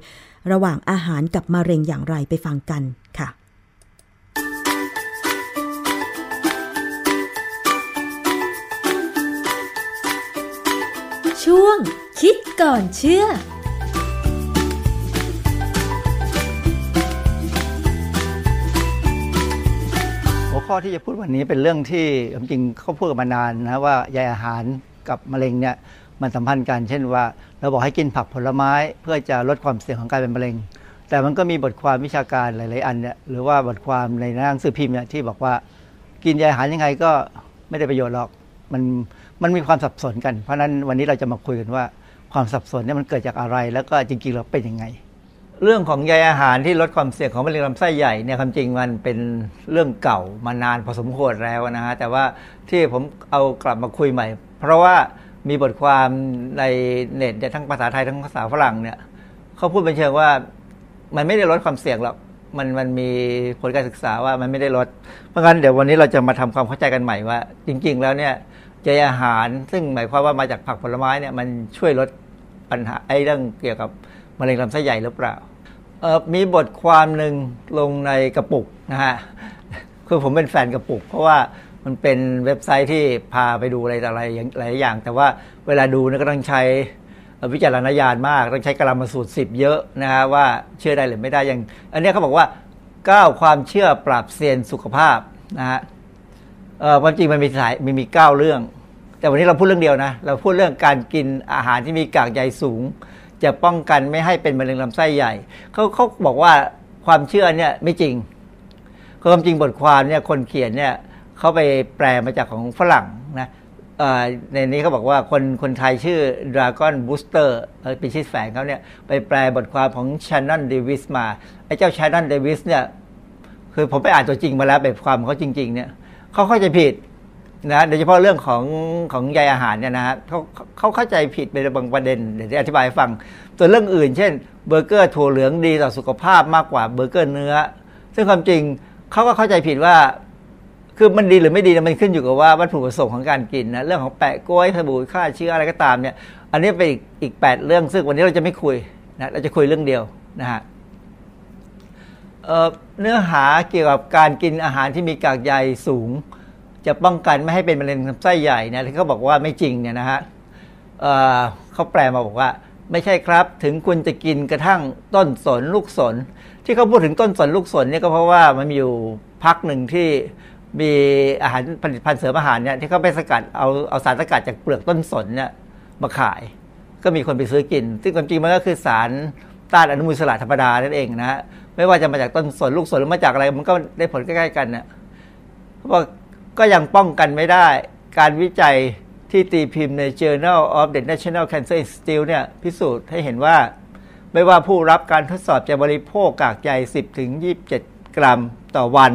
D: ระหว่างอาหารกับมะเร็งอย่างไรไปฟังกันค่ะ
H: ช่วง คิดก่อนเชื่อ
I: หัวข้อที่จะพูดวันนี้เป็นเรื่องที่จริงเขาพูดกันมานานนะว่าใยอาหารกับมะเร็งเนี่ย มันสัมพันธ์กันเช่นว่า เราบอกให้กินผักผลไม้เพื่อจะลดความเสี่ยงของการเป็นมะเร็ง แต่มันก็มีบทความวิชาการหลาย ๆ อันเนี่ยหรือว่าบทความในหนังสือพิมพ์เนี่ยที่บอกว่า กินใยอาหารยังไงก็ไม่ได้ประโยชน์หรอกมันมันมีความสับสนกัน เพราะนั้นวันนี้เราจะมาคุยกันว่าความสับสนเนี่ยมันเกิดจากอะไร แล้วก็จริง ๆ เราเป็นยังไง เรื่องของใยอาหารที่ลดความเสี่ยงของมะเร็งลำไส้ใหญ่เนี่ยความจริงมันเป็นเรื่องเก่ามานานพอสมควรแล้วนะฮะแต่ว่าที่ผมเอากลับมาคุยใหม่ เพราะว่า มีบทความในเน็ตทั้งภาษาไทยทั้งภาษาฝรั่งเนี่ยเขาพูดเป็นเชิงว่ามันไม่ได้ลดความเสี่ยงหรอกมันมันมีผลการศึกษาว่ามันไม่ได้ลด เพราะงั้นเดี๋ยววันนี้เราจะมาทำความเข้าใจกันใหม่ว่า จริง ๆ แล้วเนี่ยใยอาหารซึ่งหมายความว่ามาจากผักผลไม้เนี่ยมันช่วยลดปัญหาไอ้เรื่องเกี่ยวกับมะเร็งลำไส้ใหญ่หรือเปล่ามีบทความหนึ่งลงในกระปุกนะฮะคือผมเป็นแฟนกระปุก เพราะว่า มันเป็นเว็บไซต์ที่พาไปดูอะไรต่ออะไรหลายอย่าง แต่ว่าเวลาดูเนี่ยก็ต้องใช้วิจารณญาณมาก ต้องใช้กลามาสูตรสิบเยอะนะฮะว่าเชื่อได้หรือไม่ได้อย่าง อันนี้เขาบอกว่าก้าวความเชื่อปราบเซียนสุขภาพนะฮะความจริงมันมีสายมีมีเก้าเรื่อง แต่วันนี้เราพูดเรื่องเดียวนะ เราพูดเรื่องการกินอาหารที่มีกากใยสูง จะป้องกันไม่ให้เป็นมะเร็งลำไส้ใหญ่เขาเขาบอกว่าความเชื่อเนี่ยไม่จริงความจริงบทความเนี่ยคนเขียนเนี่ย เขาไปแปลมาจากของฝรั่งนะในนี้เขาบอกว่าคนคนไทยชื่อ Dragon Booster เป็นชื่อแฝงเขาเนี่ยไปแปลบทความของ Shannon Davis มา ไอ้เจ้า Shannon Davis เนี่ยคือผมไปอ่านตัวจริงมาแล้วแบบความเขาจริง ๆ เนี่ยเขาเข้าใจผิดนะโดยเฉพาะเรื่องของของใยอาหารเนี่ยนะฮะเขาเขาเข้าใจผิดไปบางประเด็นเดี๋ยวอธิบายฟังส่วเรื่องอื่น เช่นเบอร์เกอร์ถั่วเหลืองดีต่อสุขภาพมากกว่าเบอร์เกอร์เนื้อ ซึ่งความจริงเขาก็เข้าใจผิดว่า คือมันดีหรือไม่ดีมันขึ้นอยู่กับว่าวัตถุประสงค์ของการกินนะเรื่องของแปะกล้วยสบู่ฆ่าเชื้ออะไรก็ตามเนี่ย อันนี้เป็นอีกอีกแปดเรื่องซึ่งวันนี้เราจะไม่คุยนะเราจะคุยเรื่องเดียวนะฮะเนื้อหาเกี่ยวกับการกินอาหารที่มีกากใยสูง จะป้องกันไม่ให้เป็นมะเร็งลำไส้ใหญ่นี่ยที่เขาบอกว่าไม่จริงเนี่ยนะฮะเเขาแปลมาบอกว่า ไม่ใช่ครับ ถึงคุณจะกินกระทั่งต้นสนลูกสน ที่เขาพูดถึงต้นสนลูกสนเนี่ยก็เพราะว่ามันมีอยู่พักหนึ่งที่ มีอาหารผลิตภัณฑ์เสริมอาหารเนี่ยที่เขาไปสกัดเอาเอาสารสกัดจากเปลือกต้นสนเนี่ยมาขาย ก็มีคนไปซื้อกิน ซึ่งความจริงมันก็คือสารต้านอนุมูลอิสระธรรมดานั่นเองนะฮะไม่ว่าจะมาจากต้นสนลูกสนหรือมาจากอะไร มันก็ได้ผลใกล้ๆกันเนี่ยเขาบอกก็ยังป้องกันไม่ได้การวิจัยที่ตีพิมพ์ใน Journal of the National Cancer Institute เนี่ยพิสูจน์ให้เห็นว่า ไม่ว่าผู้รับการทดสอบจะบริโภคกากใย10-27 กรัมต่อวัน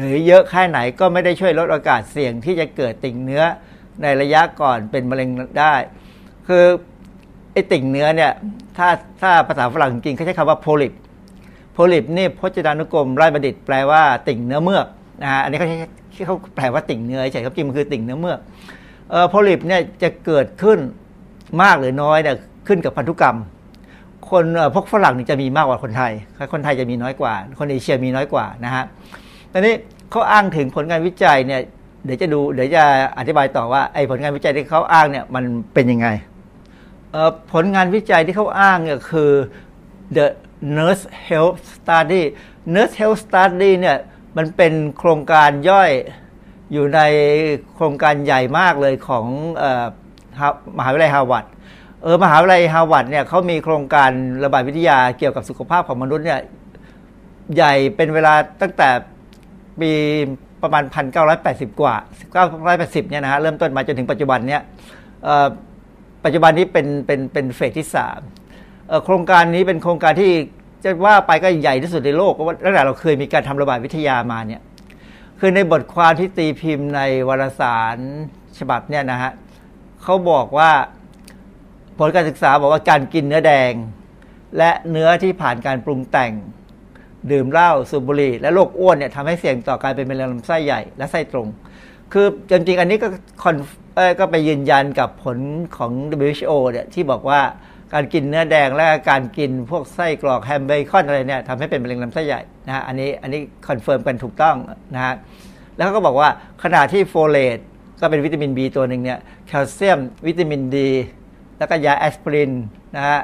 I: หรือเยอะแค่ไหนก็ไม่ได้ช่วยลดโอกาสเสี่ยงที่จะเกิดติ่งเนื้อในระยะก่อนเป็นมะเร็งได้ คือไอ้ติ่งเนื้อเนี่ยถ้าถ้าภาษาฝรั่งจริงเขาใช้คำว่าโพลิปโพลิปนี่พจนานุกรมไร้บัณฑิตแปลว่าติ่งเนื้อเมือกนะฮะอันนี้เขาใช้เขาแปลว่าติ่งเนื้อเฉยครับจริงมันคือติ่งเนื้อเมือกเอ่อโพลิปเนี่ยจะเกิดขึ้นมากหรือน้อยเนี่ยขึ้นกับพันธุกรรม คนพวกฝรั่งจะมีมากกว่าคนไทย คนไทยจะมีน้อยกว่า คนเอเชียมีน้อยกว่านะฮะ ตอนนี้เขาอ้างถึงผลงานวิจัยเนี่ยเดี๋ยวจะดูเดี๋ยวจะอธิบายต่อว่าไอ้ผลงานวิจัยที่เขาอ้างเนี่ยมันเป็นยังไงผลงานวิจัยที่เขาอ้างเนี่ยคือ the Nurse Health Study Nurse Health Study เนี่ยมันเป็นโครงการย่อยอยู่ในโครงการใหญ่มากเลยของมหาวิทยาลัยฮาร์วาร์ดเออมหาวิทยาลัยฮาร์วาร์ดเนี่ยเขามีโครงการระบาดวิทยาเกี่ยวกับสุขภาพของมนุษย์เนี่ยใหญ่เป็นเวลาตั้งแต่ ปีประมาณ 1980 กว่า 1980 เนี่ยนะฮะเริ่มต้นมาจนถึงปัจจุบันเนี่ยปัจจุบันนี้เป็นเป็นเป็นเฟสที่สามโครงการนี้เป็นโครงการที่จะว่าไปก็ใหญ่ที่สุดในโลกเพราะว่าตั้งแต่เราเคยมีการทำระบาดวิทยามาเนี่ยคือในบทความที่ตีพิมพ์ในวารสารฉบับเนี่ยนะฮะเขาบอกว่าผลการศึกษาบอกว่าการกินเนื้อแดง และเนื้อที่ผ่านการปรุงแต่ง ดื่มเหล้าสูบบุหรี่ และโรคอ้วนเนี่ยทำให้เสี่ยงต่อการเป็นมะเร็งลำไส้ใหญ่และไส้ตรง คือจริงๆอันนี้ก็คอนก็ไปยืนยันกับผลของ WHO เนี่ยที่บอกว่าการกินเนื้อแดงและการกินพวกไส้กรอกแฮมเบคอนอะไรเนี่ยทำให้เป็นมะเร็งลำไส้ใหญ่นะฮะอันนี้อันนี้ confirm กันถูกต้องนะฮะแล้วก็บอกว่าขณะที่โฟเลตก็เป็นวิตามิน B ตัวหนึ่งเนี่ยแคลเซียม วิตามินดี แล้วก็ยาแอสไพรินนะฮะ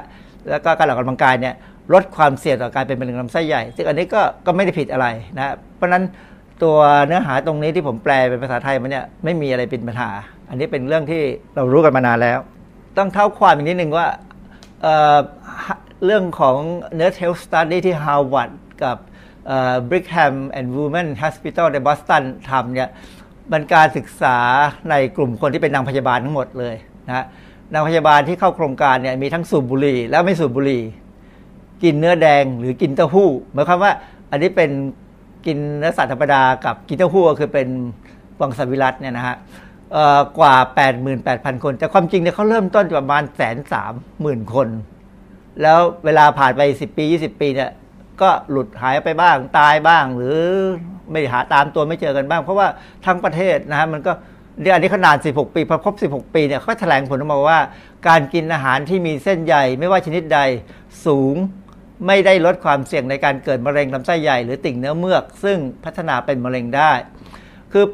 I: แล้วก็การออกกำลังกายเนี่ย ลดความเสี่ยงต่อการเป็นมะเร็งลำไส้ใหญ่ ซึ่งอันนี้ก็ก็ไม่ได้ผิดอะไรนะเพราะนั้นตัวเนื้อหาตรงนี้ที่ผมแปลเป็นภาษาไทยมันเนี่ยไม่มีอะไรเป็นปัญหา อันนี้เป็นเรื่องที่เรารู้กันมานานแล้ว ต้องท้าวความอีกนิดหนึ่งว่าเรื่องของ Nurse Health Study ที่ฮาร์วาร์ดกับ Brigham and Women Hospital ในบอสตันทำเนี่ยมันการศึกษาในกลุ่มคนที่เป็นนางพยาบาลทั้งหมดเลยนะนางพยาบาลที่เข้าโครงการเนี่ยมีทั้งสูบบุหรี่แล้วไม่สูบบุหรี่ กินเนื้อแดงหรือกินเต้าหู้หมายความว่าอันนี้เป็นกินเนื้อสัตว์ธรรมดากับกินเต้าหู้ก็คือเป็นวังสวิรัตเนี่ยนะฮะกว่า 88,000 คน แต่ความจริงเนี่ยเขาเริ่มต้นประมาณแสนสามหมื่นคน แล้วเวลาผ่านไป 10 ปี 20 ปีเนี่ยก็หลุดหายไปบ้างตายบ้าง หรือไม่หาตามตัวไม่เจอกันบ้าง เพราะว่าทั้งประเทศนะฮะมันก็เดี๋ยวอันนี้ขนาด 16 ปีพอครบ 16 ปีเนี่ยเขาแถลงผลออกมาว่า การกินอาหารที่มีเส้นใหญ่ไม่ว่าชนิดใดสูง ไม่ได้ลดความเสี่ยงในการเกิดมะเร็งลำไส้ใหญ่หรือติ่งเนื้อเมือก ซึ่งพัฒนาเป็นมะเร็งได้ คือ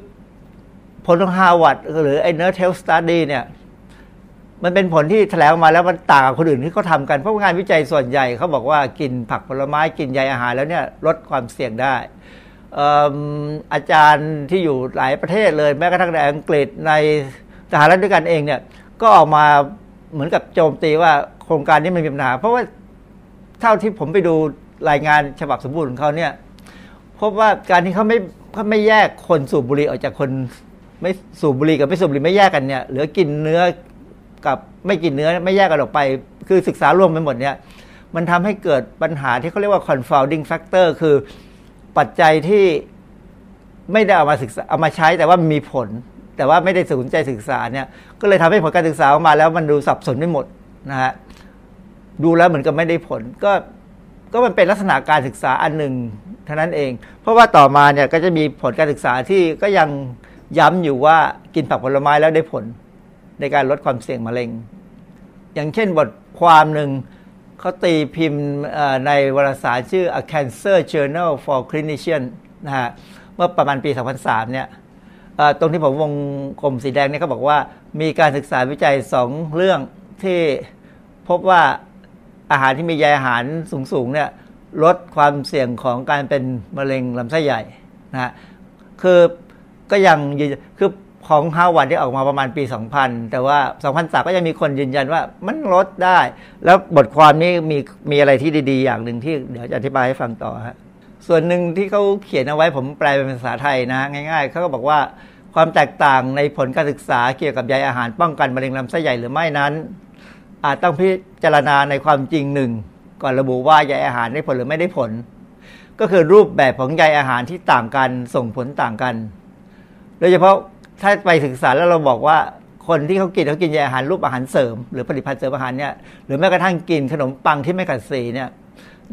I: ผลของฮาร์วาร์ดหรือไอ้ Nurse Health Study เนี่ยมันเป็นผลที่แถลงมาแล้วมันต่างกับคนอื่นที่เขาทำกันเพราะงานวิจัยส่วนใหญ่เขาบอกว่ากินผักผลไม้กินใยอาหารแล้วเนี่ยลดความเสี่ยงได้อาจารย์ที่อยู่หลายประเทศเลย แม้กระทั่งในอังกฤษในสหรัฐด้วยกันเองเนี่ยก็ออกมาเหมือนกับโจมตีว่าโครงการนี้มันมีปัญหา เพราะว่า เท่าที่ผมไปดูรายงานฉบับสมบูรณ์ของเขาเนี่ยพบว่าการที่เขาไม่เขาไม่แยกคนสูบบุหรี่ออกจากคนไม่สูบบุหรี่กับไม่สูบบุหรี่ไม่แยกกันเนี่ยเหลือกินเนื้อกับไม่กินเนื้อไม่แยกกันออกไป คือศึกษารวมไปหมดเนี่ยมันทำให้เกิดปัญหาที่เขาเรียกว่า confounding factor คือปัจจัยที่ไม่ได้เอามาศึกษาเอามาใช้แต่ว่ามีผล แต่ว่าไม่ได้สนใจศึกษาเนี่ยก็เลยทำให้ผลการศึกษาออกมาแล้วมันดูสับสนไม่หมดนะฮะ ดูแล้วเหมือนกับไม่ได้ผล ก็ก็มันเป็นลักษณะการศึกษาอันหนึ่งเท่านั้นเอง เพราะว่าต่อมาเนี่ยก็จะมีผลการศึกษาที่ก็ยังย้ำอยู่ว่ากินผักผลไม้แล้วได้ผล ในการลดความเสี่ยงมะเร็ง อย่างเช่นบทความหนึ่งเขาตีพิมพ์ในวารสารชื่อ A Cancer Journal for Clinicians นะฮะเมื่อประมาณปี 2003 เนี่ยตรงที่ผมวงกลมสีแดงเนี่ยเขาบอกว่ามีการศึกษาวิจัยสองเรื่องที่พบว่า อาหารที่มีใยอาหารสูงๆเนี่ยลดความเสี่ยงของการเป็นมะเร็งลำไส้ใหญ่นะฮะคือก็ยังคือของฮาวาดที่ออกมาประมาณปี 2000 แต่ว่า 2003 ก็ยังมีคนยืนยันว่ามันลดได้ แล้วบทความนี้มีมีอะไรที่ดีๆ อย่างหนึ่งที่เดี๋ยวจะอธิบายให้ฟังต่อฮะส่วนหนึ่งที่เขาเขียนเอาไว้ผมแปลเป็นภาษาไทยนะ ง่ายๆ เขาก็บอกว่าความแตกต่างในผลการศึกษาเกี่ยวกับใยอาหารป้องกันมะเร็งลำไส้ใหญ่หรือไม่นั้น อาจต้องพิจารณาในความจริงหนึ่ง ก่อนระบุว่าใยอาหารได้ผลหรือไม่ได้ผล ก็คือรูปแบบของใยอาหารที่ต่างกันส่งผลต่างกัน โดยเฉพาะถ้าไปศึกษาแล้วเราบอกว่าคนที่เขากินเขากินใยอาหารรูปอาหารเสริม หรือผลิตภัณฑ์เสริมอาหารเนี่ยหรือแม้กระทั่งกินขนมปังที่ไม่ขัดสีเนี่ย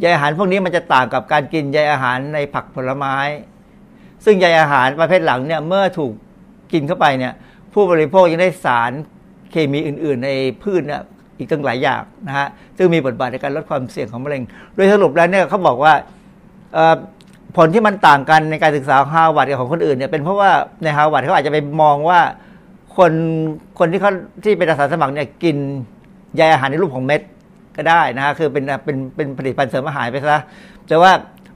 I: ใยอาหารพวกนี้มันจะต่างกับการกินใยอาหารในผักผลไม้ ซึ่งใยอาหารประเภทหลังเนี่ยเมื่อถูกกินเข้าไปเนี่ยผู้บริโภคยังได้สารเคมีอื่น ๆ ในพืชเนี่ย อีกตั้งหลายอย่างนะฮะซึ่งมีบทบาทในการลดความเสี่ยงของมะเร็ง โดยสรุปแล้วเนี่ยเขาบอกว่าผลที่มันต่างกันในการศึกษาฮาวาดกับของคนอื่นเนี่ยเป็นเพราะว่าในฮาวาดเขาอาจจะไปมองว่าคนคนที่เขาที่เป็นอาสาสมัครเนี่ยกินใยอาหารในรูปของเม็ดก็ได้นะฮะคือเป็นเป็นเป็นผลิตภัณฑ์เสริมอาหารไปซะแต่ว่า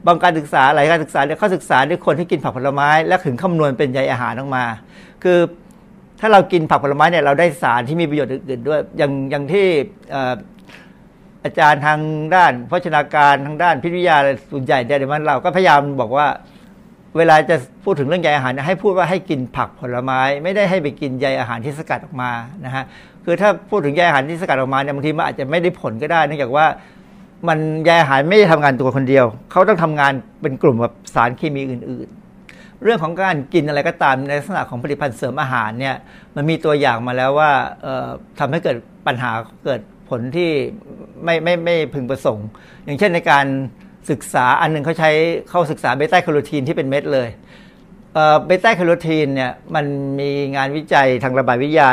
I: บางการศึกษาหลายการศึกษาเนี่ยเขาศึกษาด้วยคนที่กินผักผลไม้ และถึงคำนวณเป็นใยอาหารออกมา คือ ถ้าเรากินผักผลไม้เนี่ยเราได้สารที่มีประโยชน์อื่นๆด้วย อย่างอย่างที่อาจารย์ทางด้านโภชนาการทางด้านพิทยาส่วนใหญ่เดี๋ยวมันเราก็พยายามบอกว่า เวลาจะพูดถึงเรื่องใยอาหารให้พูดว่าให้กินผักผลไม้ ไม่ได้ให้ไปกินใยอาหารที่สกัดออกมานะฮะคือถ้าพูดถึงใยอาหารที่สกัดออกมาเนี่ยบางทีมันอาจจะไม่ได้ผลก็ได้เนื่องจากว่ามันใยอาหารไม่ได้ทำงานตัวคนเดียว เขาต้องทำงานเป็นกลุ่มกับสารเคมีอื่น ๆ เรื่องของการกินอะไรก็ตามในลักษณะของผลิตภัณฑ์เสริมอาหารเนี่ยมันมีตัวอย่างมาแล้วว่าทำให้เกิดปัญหาเกิดผลที่ไม่ไม่ไม่พึงประสงค์ อย่างเช่นในการศึกษาอันนึงเขาใช้เข้าศึกษาเบต้าแคโรทีนที่เป็นเม็ดเลยเบต้าแคโรทีนเนี่ยมันมีงานวิจัยทางระบาดวิทยา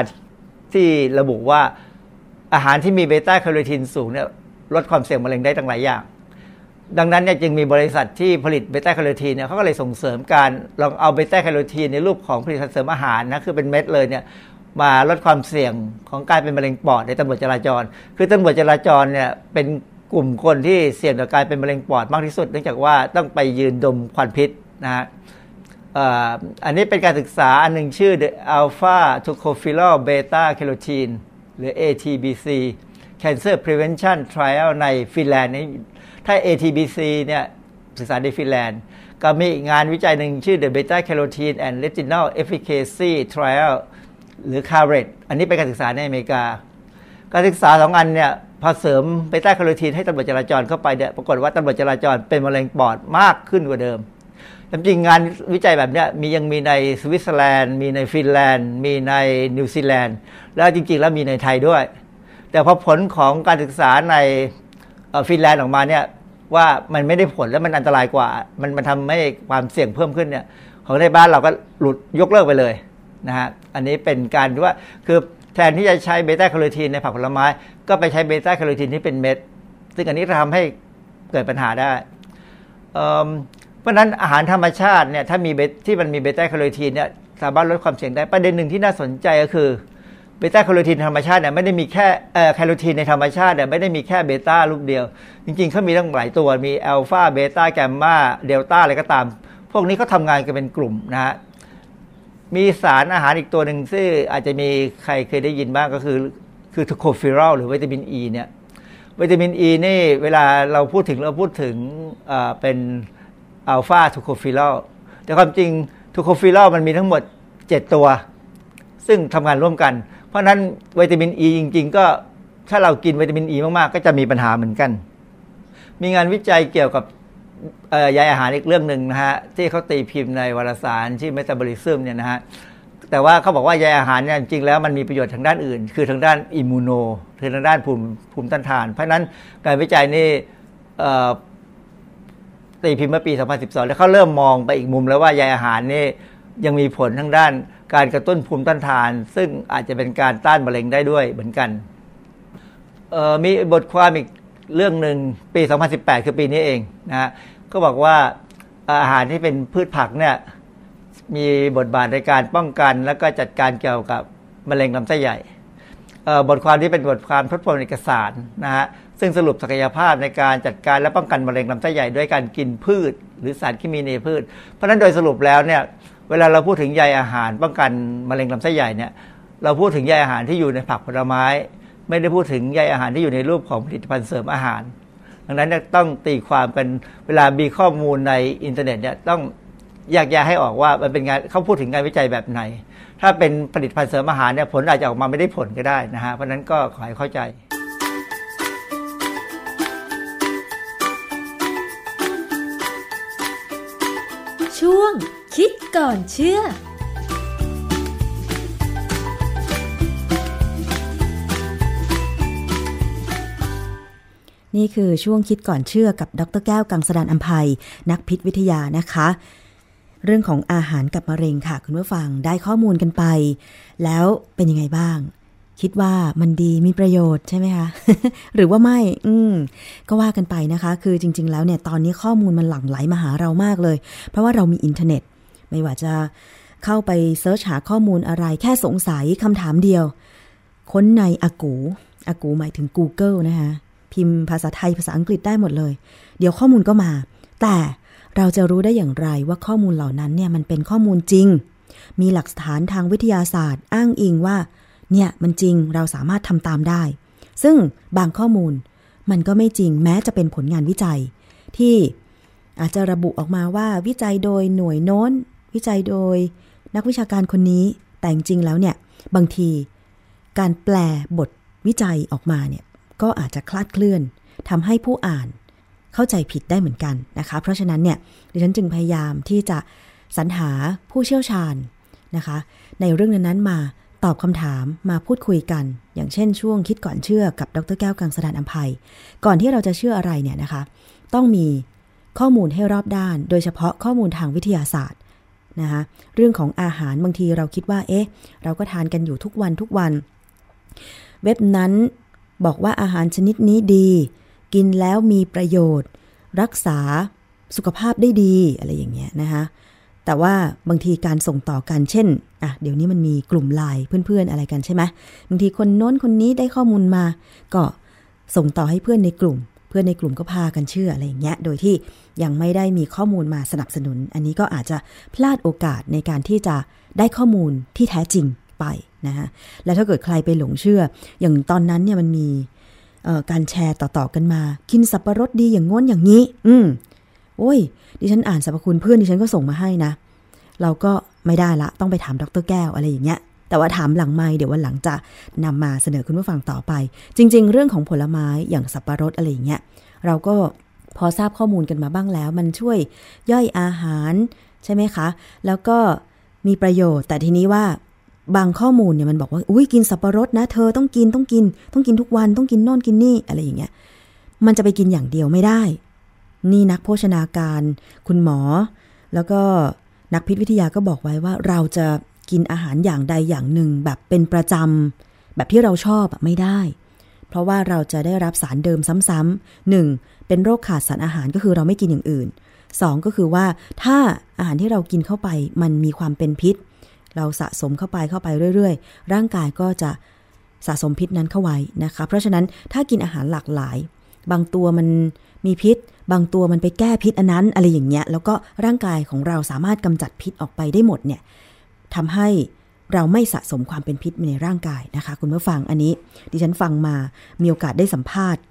I: ที่ระบุว่าอาหารที่มีเบต้าแคโรทีนสูงเนี่ยลดความเสี่ยงมะเร็งได้ตั้งหลายอย่าง ดังนั้นเนี่ยจึงมีบริษัทที่ผลิตเบต้าแคโรทีนเนี่ยเขาก็เลยส่งเสริมการลองเอาเบต้าแคโรทีนในรูปของผลิตภัณฑ์เสริมอาหารนะคือเป็นเม็ดเลยเนี่ยมาลดความเสี่ยงของการเป็นมะเร็งปอดในตำรวจจราจร คือตำรวจจราจรเนี่ยเป็นกลุ่มคนที่เสี่ยงต่อการเป็นมะเร็งปอดมากที่สุด เนื่องจากว่าต้องไปยืนดมควันพิษนะฮะอันนี้เป็นการศึกษาอันหนึ่งชื่อ Alpha Tocopherol Beta Carotene หรือ ATBC Cancer Prevention Trial ในฟินแลนด์ ถ้า ATBC เนี่ยศึกษาในฟินแลนด์ ก็มีงานวิจัยหนึ่งชื่อ The Beta Carotene and Retinal Efficacy Trial หรือ CARET อันนี้เป็นการศึกษาในอเมริกา การศึกษาสองอันเนี่ยพอเสริมเบต้าแคโรทีนให้ตำรวจจราจรเข้าไปเนี่ยปรากฏว่าตำรวจจราจรเป็นมะเร็งปอดมากขึ้นกว่าเดิมจริงงานวิจัยแบบนี้มียังมีในสวิตเซอร์แลนด์ มีในฟินแลนด์ มีในนิวซีแลนด์ แล้วจริงๆ แล้วมีในไทยด้วย แต่พอผลของการศึกษาใน ฟินแลนด์ออกมาเนี่ยว่ามันไม่ได้ผลแล้วมันอันตรายกว่า มันมันทำให้ความเสี่ยงเพิ่มขึ้นเนี่ยของในบ้านเราก็หลุดยกเลิกไปเลยนะฮะอันนี้เป็นการว่าคือแทนที่จะใช้เบต้าแคโรทีนในผักผลไม้ ก็ไปใช้เบต้าแคโรทีนที่เป็นเม็ด ซึ่งอันนี้ทำให้เกิดปัญหาได้เพราะนั้นอาหารธรรมชาติเนี่ยถ้ามีเบที่มันมีเบต้าแคโรทีนเนี่ยสามารถลดความเสี่ยงได้ประเด็นหนึ่งที่น่าสนใจก็คือ เบต้าแคโรทีนธรรมชาติเนี่ยไม่ได้มีแค่แคโรทีนในธรรมชาติเนี่ยไม่ได้มีแค่เบต้าลูกเดียว จริงๆเขามีตั้งหลายตัวมีอัลฟาเบต้าแกมมาเดลต้าอะไรก็ตาม พวกนี้เขาทำงานกันเป็นกลุ่มนะฮะมีสารอาหารอีกตัวหนึ่งซึ่งอาจจะมีใครเคยได้ยินบ้างก็คือคือทูโคฟิรอลหรือวิตามินอ e ีเนี่ยวิตามินอ e ีนี่เวลาเราพูดถึงเราพูดถึงเป็นอัลฟาโทโคฟีรอลแต่ความจริงโทโคฟีรอลมันมีทั้งหมด 7 ตัว ซึ่งทำงานร่วมกัน เพราะนั้นวิตามินอ e ีจริง ๆ ก็ถ้าเรากินวิตามินอ e ีมากๆ ก็จะมีปัญหาเหมือนกัน มีงานวิจัยเกี่ยวกับใยอาหารอีกเรื่องหนึ่งนะฮะ ที่เขาตีพิมพ์ในวารสารที่เมตาบอลิซึมเนี่ยนะฮะ แต่ว่าเขาบอกว่าใยอาหารเนี่ยจริงแล้วมันมีประโยชน์ทางด้านอื่น คือทางด้านอิมมูโนคือทางด้านภูมิภูมิต้านทาน เพราะนั้นการวิจัยนี่ตีพิมพ์เมื่อปี 2012 แล้วเขาเริ่มมองไปอีกมุมแล้วว่าใยอาหารนี่ยังมีผลทางด้าน การกระตุ้นภูมิต้านทาน ซึ่งอาจจะเป็นการต้านมะเร็งได้ด้วยเหมือนกัน มีบทความอีกเรื่องหนึ่งปี 2018 คือปีนี้เองนะฮะก็บอกว่าอาหารที่เป็นพืชผักเนี่ยมีบทบาทในการป้องกันและก็จัดการเกี่ยวกับมะเร็งลำไส้ใหญ่ บทความที่เป็นบทความทดลองเอกสารนะฮะซึ่งสรุปศักยภาพในการจัดการและป้องกันมะเร็งลำไส้ใหญ่ด้วยการกินพืช หรือสารเคมีในพืช เพราะฉะนั้นโดยสรุปแล้วเนี่ย เวลาเราพูดถึงใยอาหารป้องกันมะเร็งลำไส้ใหญ่เนี่ยเราพูดถึงใยอาหารที่อยู่ในผักผลไม้ ไม่ได้พูดถึงใยอาหารที่อยู่ในรูปของผลิตภัณฑ์เสริมอาหาร ดังนั้นต้องตีความกันเวลามีข้อมูลในอินเทอร์เน็ตเนี่ยต้องแยกแยะให้ออกว่ามันเป็นงานเขาพูดถึงงานวิจัยแบบไหน ถ้าเป็นผลิตภัณฑ์เสริมอาหารเนี่ยผลอาจจะออกมาไม่ได้ผลก็ได้นะฮะเพราะนั้นก็ขอให้เข้าใจ
H: คิดก่อนเชื่อ
D: นี่คือช่วงคิดก่อนเชื่อกับดรแก้วกังสดานอัมภัยนักพิษวิทยานะคะ เรื่องของอาหารกับมะเร็งค่ะ คุณผู้ฟังได้ข้อมูลกันไป แล้วเป็นยังไงบ้าง คิดว่ามันดีมีประโยชน์ใช่ไหมคะหรือว่าไม่ อืมก็ว่ากันไปนะคะ คือจริง ๆ แล้วเนี่ยตอนนี้ข้อมูลมันหลั่งไหลมาหาเรามากเลย เพราะว่าเรามีอินเทอร์เน็ต ไม่ว่าจะเข้าไป search หาข้อมูลอะไรแค่สงสัยคำถามเดียว ค้นในอากู๋อากู๋หมายถึง Google นะคะพิมพ์ภาษาไทยภาษาอังกฤษได้หมดเลย เดี๋ยวข้อมูลก็มา แต่เราจะรู้ได้อย่างไรว่าข้อมูลเหล่านั้นเนี่ยมันเป็นข้อมูลจริง มีหลักฐานทางวิทยาศาสตร์ อ้างอิงว่า เนี่ยมันจริงเราสามารถทำตามได้ ซึ่งบางข้อมูลมันก็ไม่จริงแม้จะเป็นผลงานวิจัย ที่อาจจะระบุออกมาว่าวิจัยโดยหน่วยโน้น วิจัยโดยนักวิชาการคนนี้ แต่จริงแล้วเนี่ย บางทีการแปลบทวิจัยออกมาเนี่ยก็อาจจะคลาดเคลื่อนทำให้ผู้อ่านเข้าใจผิดได้เหมือนกันนะคะ เพราะฉะนั้นเนี่ยดิฉันจึงพยายามที่จะสรรหาผู้เชี่ยวชาญนะคะ ในเรื่องนั้นๆมาตอบคำถามมาพูดคุยกัน อย่างเช่นช่วงคิดก่อนเชื่อกับดรแก้วกังสดานอภัย ก่อนที่เราจะเชื่ออะไรเนี่ยนะคะ ต้องมีข้อมูลให้รอบด้าน โดยเฉพาะข้อมูลทางวิทยาศาสตร์ นะคะเรื่องของอาหารบางทีเราคิดว่า เอ๊ะ เราก็ทานกันอยู่ทุกวันทุกวัน เว็บนั้นบอกว่าอาหารชนิดนี้ดี กินแล้วมีประโยชน์ รักษาสุขภาพได้ดีอะไรอย่างเงี้ยนะคะแต่ว่าบางทีการส่งต่อกันเช่นอะเดี๋ยวนี้มันมีกลุ่มไลน์เพื่อนๆอะไรกันใช่ไหมบางทีคนโน้นคนนี้ได้ข้อมูลมา ก็ส่งต่อให้เพื่อนในกลุ่ม เพื่อนในกลุ่มก็พากันเชื่ออะไรอย่างเงี้ย โดยที่ยังไม่ได้มีข้อมูลมาสนับสนุน อันนี้ก็อาจจะพลาดโอกาสในการที่จะได้ข้อมูลที่แท้จริงไปนะคะและถ้าเกิดใครไปหลงเชื่อ อย่างตอนนั้นเนี่ยมันมีการแชร์ต่อๆกันมา กินสับปะรดดีอย่างง้นอย่างนี้ อืมโอ้ย ดิฉันอ่านสรรพคุณเพื่อนดิฉันก็ส่งมาให้นะ เราก็ไม่ได้ละ ต้องไปถามดรแก้วอะไรอย่างเงี้ย แต่ว่าถามหลังไม่เดี๋ยววันหลังจะนำมาเสนอคุณผู้ฟังต่อไป จริง ๆ เรื่องของผลไม้อย่างสับปะรดอะไรอย่างเงี้ยเราก็พอทราบข้อมูลกันมาบ้างแล้ว มันช่วยย่อยอาหารใช่ไหมคะ แล้วก็มีประโยชน์ แต่ทีนี้ว่าบางข้อมูลเนี่ยมันบอกว่าอุ้ยกินสับปะรดนะเธอต้องกินต้องกิน ต้องกินทุกวันต้องกินโน่นกินนี่อะไรอย่างเงี้ยมันจะไปกินอย่างเดียวไม่ได้ นี่นักโภชนาการ คุณหมอ แล้วก็นักพิษวิทยาก็บอกไว้ว่าเราจะ กินอาหารอย่างใดอย่างหนึ่งแบบเป็นประจำแบบที่เราชอบไม่ได้ เพราะว่าเราจะได้รับสารเดิมซ้ำๆหนึ่งเป็นโรคขาดสารอาหารก็คือเราไม่กินอย่างอื่นสองก็คือว่าถ้าอาหารที่เรากินเข้าไปมันมีความเป็นพิษ เราสะสมเข้าไปเข้าไปเรื่อยๆ ร่างกายก็จะสะสมพิษนั้นเข้าไว้นะคะ เพราะฉะนั้นถ้ากินอาหารหลากหลาย บางตัวมันมีพิษ บางตัวมันไปแก้พิษอันนั้นอะไรอย่างเงี้ยแล้วก็ร่างกายของเราสามารถกำจัดพิษออกไปได้หมดเนี่ย ทำให้เราไม่สะสมความเป็นพิษในร่างกายนะคะ คุณผู้ฟังอันนี้ ดิฉันฟังมามีโอกาสได้สัมภาษณ์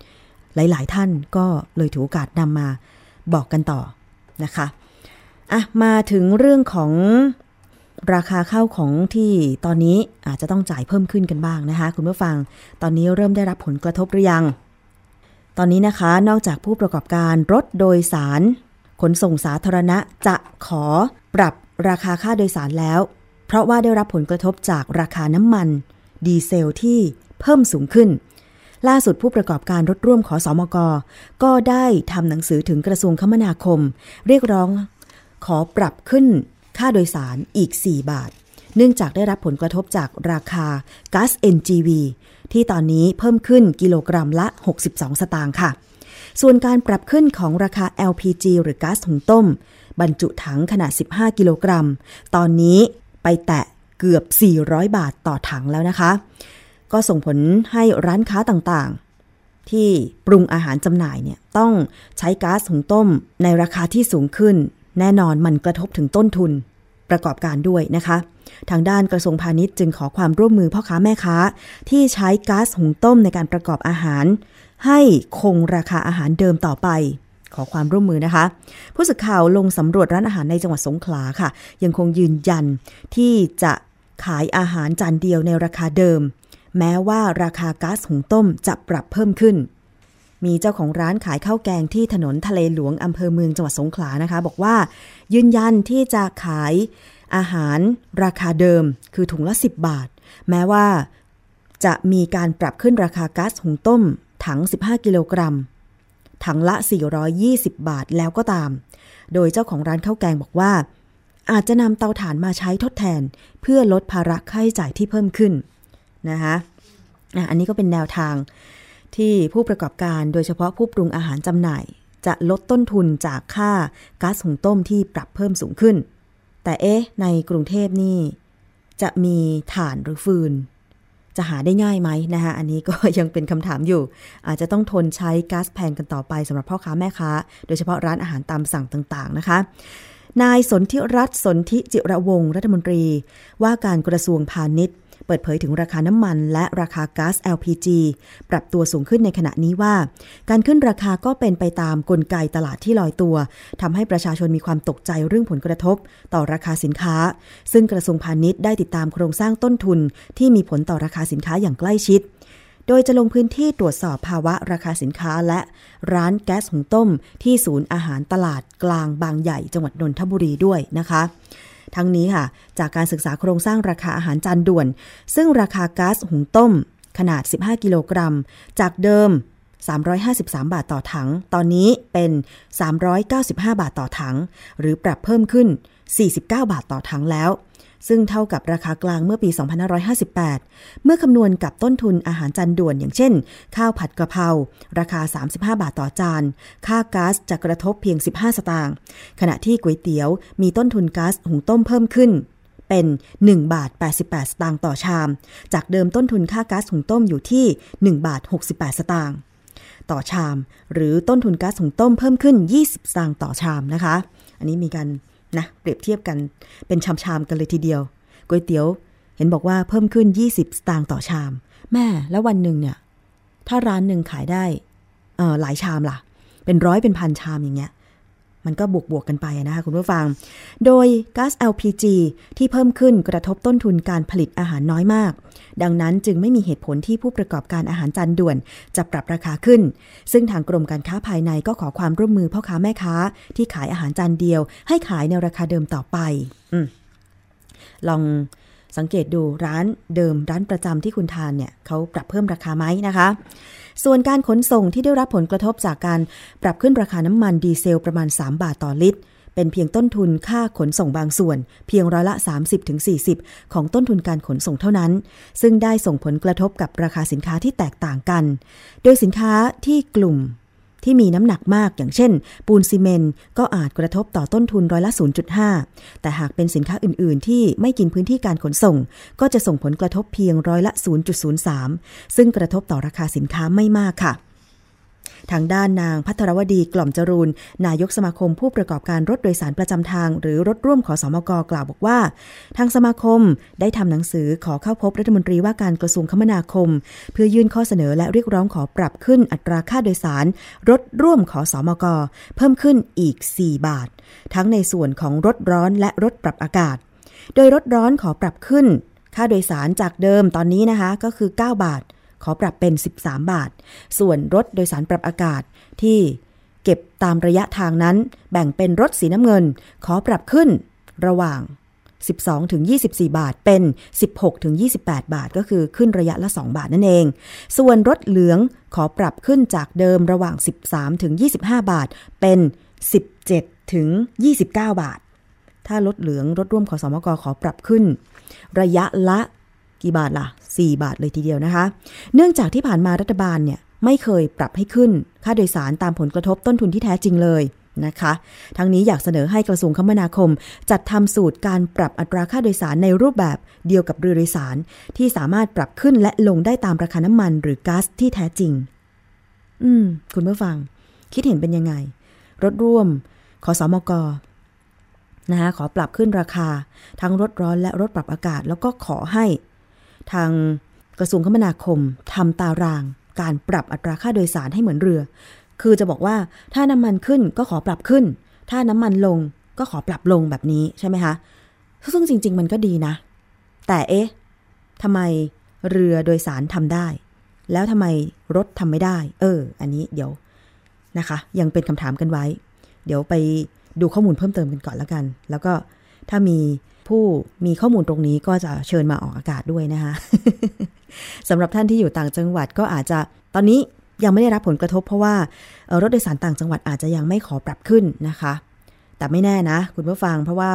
D: หลาย ๆ ท่านก็เลยถือโอกาสนำมาบอกกันต่อนะคะอะมาถึงเรื่องของราคาข้าวของที่ตอนนี้อาจจะต้องจ่ายเพิ่มขึ้นกันบ้างนะคะ คุณผู้ฟังตอนนี้เริ่มได้รับผลกระทบหรือยัง ตอนนี้นะคะนอกจากผู้ประกอบการรถโดยสาร ขนส่งสาธารณะจะขอปรับราคาค่าโดยสารแล้ว เพราะว่าได้รับผลกระทบจากราคาน้ำมัน ดีเซลที่เพิ่มสูงขึ้น ล่าสุดผู้ประกอบการรถร่วมขอสอมก ก็ได้ทำหนังสือถึงกระทรวงคมนาคม เรียกร้องขอปรับขึ้นค่าโดยสารอีก 4 บาท เนื่องจากได้รับผลกระทบจากราคาก๊าซ NGV ที่ตอนนี้เพิ่มขึ้นกิโลกรัมละ 62 สตางค์ค่ะ ส่วนการปรับขึ้นของราคา LPG หรือก๊าซถุงต้ม บรรจุถังขนาด 15 กิโลกรัม ตอนนี้ ไปแตะเกือบ 400 บาทต่อถังแล้วนะคะ ก็ส่งผลให้ร้านค้าต่างๆ ที่ปรุงอาหารจำหน่ายเนี่ยต้องใช้ก๊าซถุงต้มในราคาที่สูงขึ้น แน่นอนมันกระทบถึงต้นทุนประกอบการด้วยนะคะ ทางด้านกระทรวงพาณิชย์จึงขอความร่วมมือพ่อค้าแม่ค้า ที่ใช้ก๊าซหุงต้มในการประกอบอาหาร ให้คงราคาอาหารเดิมต่อไป ขอความร่วมมือนะคะ ผู้สื่อข่าวลงสำรวจร้านอาหารในจังหวัดสงขลาค่ะ ยังคงยืนยันที่จะขายอาหารจานเดียวในราคาเดิม แม้ว่าราคาก๊าซหุงต้มจะปรับเพิ่มขึ้น มีเจ้าของร้านขายข้าวแกงที่ถนนทะเลหลวงอำเภอเมืองจังหวัดสงขลานะคะ บอกว่า ยืนยันที่จะขายอาหารราคาเดิมคือถุงละ 10 บาท แม้ว่าจะมีการปรับขึ้นราคาก๊าซหุงต้มถัง 15 กิโลกรัม ถังละ 420 บาทแล้วก็ตาม โดยเจ้าของร้านข้าวแกงบอกว่า อาจจะนำเตาถ่านมาใช้ทดแทน เพื่อลดภาระค่าใช้จ่ายที่เพิ่มขึ้นนะคะอันนี้ก็เป็นแนวทางที่ผู้ประกอบการโดยเฉพาะผู้ปรุงอาหารจำหน่าย จะลดต้นทุนจากค่าก๊าซหุงต้มที่ปรับเพิ่มสูงขึ้น แต่เอ๊ะในกรุงเทพนี่ จะมีถ่านหรือฟืน จะหาได้ง่ายไหมนะคะอันนี้ก็ยังเป็นคำถามอยู่ อาจจะต้องทนใช้ก๊าซแพงกันต่อไปสำหรับพ่อค้าแม่ค้า โดยเฉพาะร้านอาหารตามสั่งต่างๆนะคะ นายสนธิรัตน์สนธิจิระวงรัฐมนตรี ว่าการกระทรวงพาณิชย์ เปิดเผยถึงราคาน้ำมัน และราคาก๊าซ LPG ปรับตัวสูงขึ้นในขณะนี้ว่า การขึ้นราคาก็เป็นไปตามกลไกตลาดที่ลอยตัวทำให้ประชาชนมีความตกใจเรื่องผลกระทบ ต่อราคาสินค้า ซึ่งกระทรวงพาณิชย์ได้ติดตามโครงสร้างต้นทุน ที่มีผลต่อราคาสินค้าอย่างใกล้ชิดโดยจะลงพื้นที่ตรวจสอบภาวะราคาสินค้าและร้านแก๊สหุงต้ม ที่ศูนย์อาหารตลาดกลางบางใหญ่จังหวัดนนทบุรีด้วยนะคะ ทั้งนี้ค่ะ จากการศึกษาโครงสร้างราคาอาหารจานด่วน ซึ่งราคาก๊าซหุงต้ม ขนาด 15 กิโลกรัม จากเดิม 353 บาทต่อถัง ตอนนี้เป็น 395 บาทต่อถัง หรือปรับเพิ่มขึ้น 49 บาทต่อถังแล้ว ซึ่งเท่ากับราคากลางเมื่อปี 2558 เมื่อคำนวณกับต้นทุนอาหารจานด่วนอย่างเช่น ข้าวผัดกระเพราราคา 35 บาทต่อจาน ค่าก๊าซจะกระทบเพียง 15 สตางค์ขณะที่ก๋วยเตี๋ยวมีต้นทุนก๊าซหุงต้มเพิ่มขึ้นเป็น 1 บาท 88 สตางค์ต่อชาม จากเดิมต้นทุนค่าก๊าซหุงต้มอยู่ที่ 1 บาท 68 สตางค์ต่อชาม หรือต้นทุนก๊าซหุงต้มเพิ่มขึ้น 20 สตางค์ต่อชามนะคะ อันนี้มีการ นะเปรียบเทียบกันเป็นชามๆกันเลยทีเดียวก๋วยเตี๋ยว เห็นบอกว่าเพิ่มขึ้น 20 สตางค์ต่อชาม แม่แล้ววันหนึ่งเนี่ย ถ้าร้านหนึ่งขายได้เออหลายชามล่ะ เป็นร้อยเป็นพันชามอย่างเงี้ย มันก็บวกบวกกันไปนะคะคุณผู้ฟัง โดยก๊าซ LPG ที่เพิ่มขึ้นกระทบต้นทุนการผลิตอาหารน้อยมาก ดังนั้นจึงไม่มีเหตุผลที่ผู้ประกอบการอาหารจานด่วน จะปรับราคาขึ้น ซึ่งทางกรมการค้าภายในก็ขอความร่วมมือพ่อค้าแม่ค้า ที่ขายอาหารจานเดียว ให้ขายในราคาเดิมต่อไปอลองสังเกตดูร้านเดิมร้านประจำที่คุณทานเนี่ยเขาปรับเพิ่มราคาไหมนะคะ ส่วนการขนส่งที่ได้รับผลกระทบจากการปรับขึ้นราคาน้ำมันดีเซลประมาณ 3 บาทต่อลิตร เป็นเพียงต้นทุนค่าขนส่งบางส่วน เพียงร้อยละ 30-40 ของต้นทุนการขนส่งเท่านั้น ซึ่งได้ส่งผลกระทบกับราคาสินค้าที่แตกต่างกัน โดยสินค้าที่กลุ่ม ที่มีน้ำหนักมากอย่างเช่น ปูนซีเมนต์ก็อาจกระทบต่อต้นทุนร้อยละ 0.5 แต่หากเป็นสินค้าอื่น ๆ ที่ไม่กินพื้นที่การขนส่ง ก็จะส่งผลกระทบเพียงร้อยละ 0.03 ซึ่งกระทบต่อราคาสินค้าไม่มากค่ะ ทางด้านนางพัทรวดีกล่อมจรูนนายกสมาคมผู้ประกอบการรถโดยสารประจำทาง หรือรถร่วมขอสอมกกล่าวบอกว่า ทางสมาคมได้ทำหนังสือขอเข้าพบรัฐมนตรีว่าการกระทรวงคมนาคม เพื่อยื่นข้อเสนอและเรียกร้องขอปรับขึ้นอัตราค่าโดยสาร รถร่วมขอสอมกเพิ่มขึ้นอีก 4 บาท ทั้งในส่วนของรถร้อนและรถปรับอากาศ โดยรถร้อนขอปรับขึ้น ค่าโดยสารจากเดิมตอนนี้นะคะก็คือ 9 บาท ขอปรับเป็น 13 บาท ส่วนรถโดยสารปรับอากาศที่เก็บตามระยะทางนั้น แบ่งเป็นรถสีน้ำเงิน ขอปรับขึ้นระหว่าง 12 ถึง 24 บาท เป็น 16 ถึง 28 บาท ก็คือขึ้นระยะละ 2 บาทนั่นเอง ส่วนรถเหลืองขอปรับขึ้นจากเดิมระหว่าง 13 ถึง 25 บาท เป็น 17 ถึง 29 บาท ถ้ารถเหลืองรถร่วมขอสมกขอปรับขึ้น ระยะละ กี่บาทล่ะ 4 บาทเลยทีเดียวนะคะ เนื่องจากที่ผ่านมารัฐบาลเนี่ยไม่เคยปรับให้ขึ้นค่าโดยสารตามผลกระทบต้นทุนที่แท้จริงเลยนะคะ ทั้งนี้อยากเสนอให้กระทรวงคมนาคม จัดทำสูตรการปรับอัตราค่าโดยสารในรูปแบบเดียวกับเรือโดยสาร ที่สามารถปรับขึ้นและลงได้ตามราคาน้ำมันหรือก๊าซที่แท้จริง อืม คุณผู้ฟัง คิดเห็นเป็นยังไง รถร่วม ขอสอมกนะคะขอปรับขึ้นราคา ทั้งรถร้อนและรถปรับอากาศ แล้วก็ขอให้ ทางกระทรวงคมนาคมทำตารางการปรับอัตราค่าโดยสารให้เหมือนเรือ คือจะบอกว่าถ้าน้ำมันขึ้นก็ขอปรับขึ้น ถ้าน้ำมันลงก็ขอปรับลงแบบนี้ใช่ไหมคะ ซึ่งจริง ๆ มันก็ดีนะ แต่เอ๊ะทำไมเรือโดยสารทำได้ แล้วทำไมรถทำไม่ได้ เออ อันนี้เดี๋ยวนะคะ ยังเป็นคำถามกันไว้ เดี๋ยวไปดูข้อมูลเพิ่มเติมกันก่อนแล้วกัน แล้วก็ถ้ามี ผู้มีข้อมูลตรงนี้ก็จะเชิญมาออกอากาศด้วยนะคะสำหรับท่านที่อยู่ต่างจังหวัดก็อาจจะตอนนี้ยังไม่ได้รับผลกระทบเพราะว่ารถโดยสารต่างจังหวัดอาจจะยังไม่ขอปรับขึ้นนะคะ แต่ไม่แน่นะ คุณผู้ฟังเพราะว่า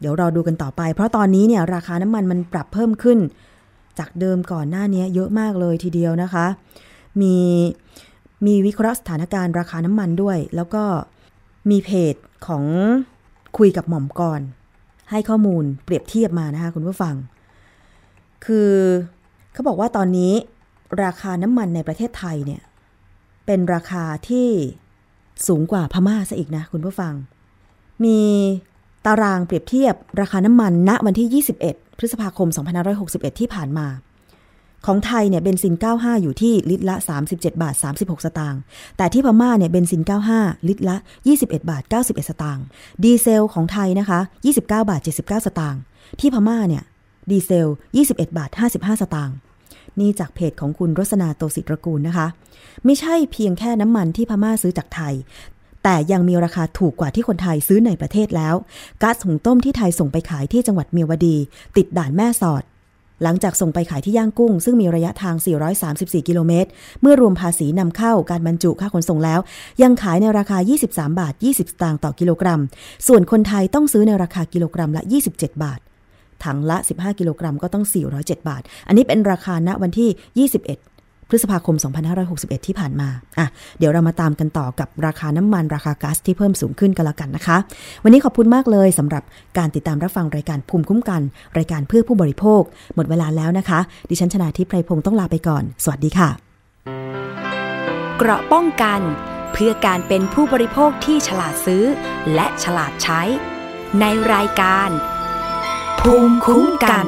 D: เดี๋ยวรอดูกันต่อไป เพราะตอนนี้เนี่ยราคาน้ำมันมันปรับเพิ่มขึ้น จากเดิมก่อนหน้านี้เยอะมากเลยทีเดียวนะคะ มีมีวิเคราะห์สถานการณ์ราคาน้ำมันด้วย แล้วก็มีเพจของคุยกับหม่อมกร ให้ข้อมูลเปรียบเทียบมานะคะคุณผู้ฟัง คือเขาบอกว่าตอนนี้ราคาน้ำมันในประเทศไทยเนี่ย เป็นราคาที่สูงกว่าพม่าซะอีกนะคุณผู้ฟัง มีตารางเปรียบเทียบราคาน้ำมันณวันที่ 21 พฤษภาคม 2561 ที่ผ่านมา ของไทยเนี่ยเบนซิน 95 อยู่ที่ลิตรละ 37 บาท 36 สตางค์ แต่ที่พม่าเนี่ยเบนซิน 95 ลิตรละ 21 บาท 91 สตางค์ ดีเซลของไทยนะคะ 29 บาท 79 สตางค์ ที่พม่าเนี่ยดีเซล 21 บาท 55 สตางค์ นี่จากเพจของคุณรสนาโตสิตรกูลนะคะ ไม่ใช่เพียงแค่น้ำมันที่พม่าซื้อจากไทย แต่ยังมีราคาถูกกว่าที่คนไทยซื้อในประเทศแล้ว ก๊าซหุงต้มที่ไทยส่งไปขายที่จังหวัดเมียวดี ติดด่านแม่สอด หลังจากส่งไปขายที่ย่างกุ้ง ซึ่งมีระยะทาง 434 กิโลเมตร เมื่อรวมภาษีนำเข้าการบรรจุค่าขนส่งแล้ว ยังขายในราคา 23 บาท 20 สตางค์ต่อกิโลกรัม ส่วนคนไทยต้องซื้อในราคากิโลกรัมละ 27 บาท ถังละ 15 กิโลกรัมก็ต้อง 407 บาท อันนี้เป็นราคาณวันที่ 21 พฤษภาคม 2561 ที่ผ่านมา อะ เดี๋ยวเรามาตามกันต่อกับราคาน้ำมันราคาก๊าซที่เพิ่มสูงขึ้นกันละกันนะคะ วันนี้ขอบคุณมากเลยสำหรับการติดตามรับฟังรายการภูมิคุ้มกัน รายการเพื่อผู้บริโภค หมดเวลาแล้วนะคะ ดิฉันชนาทิพไพรพงศ์ต้องลาไปก่อน สวัสดีค่ะ
C: เกราะป้องกัน เพื่อการเป็นผู้บริโภคที่ฉลาดซื้อ และฉลาดใช้ ในรายการ ภูมิคุ้มกัน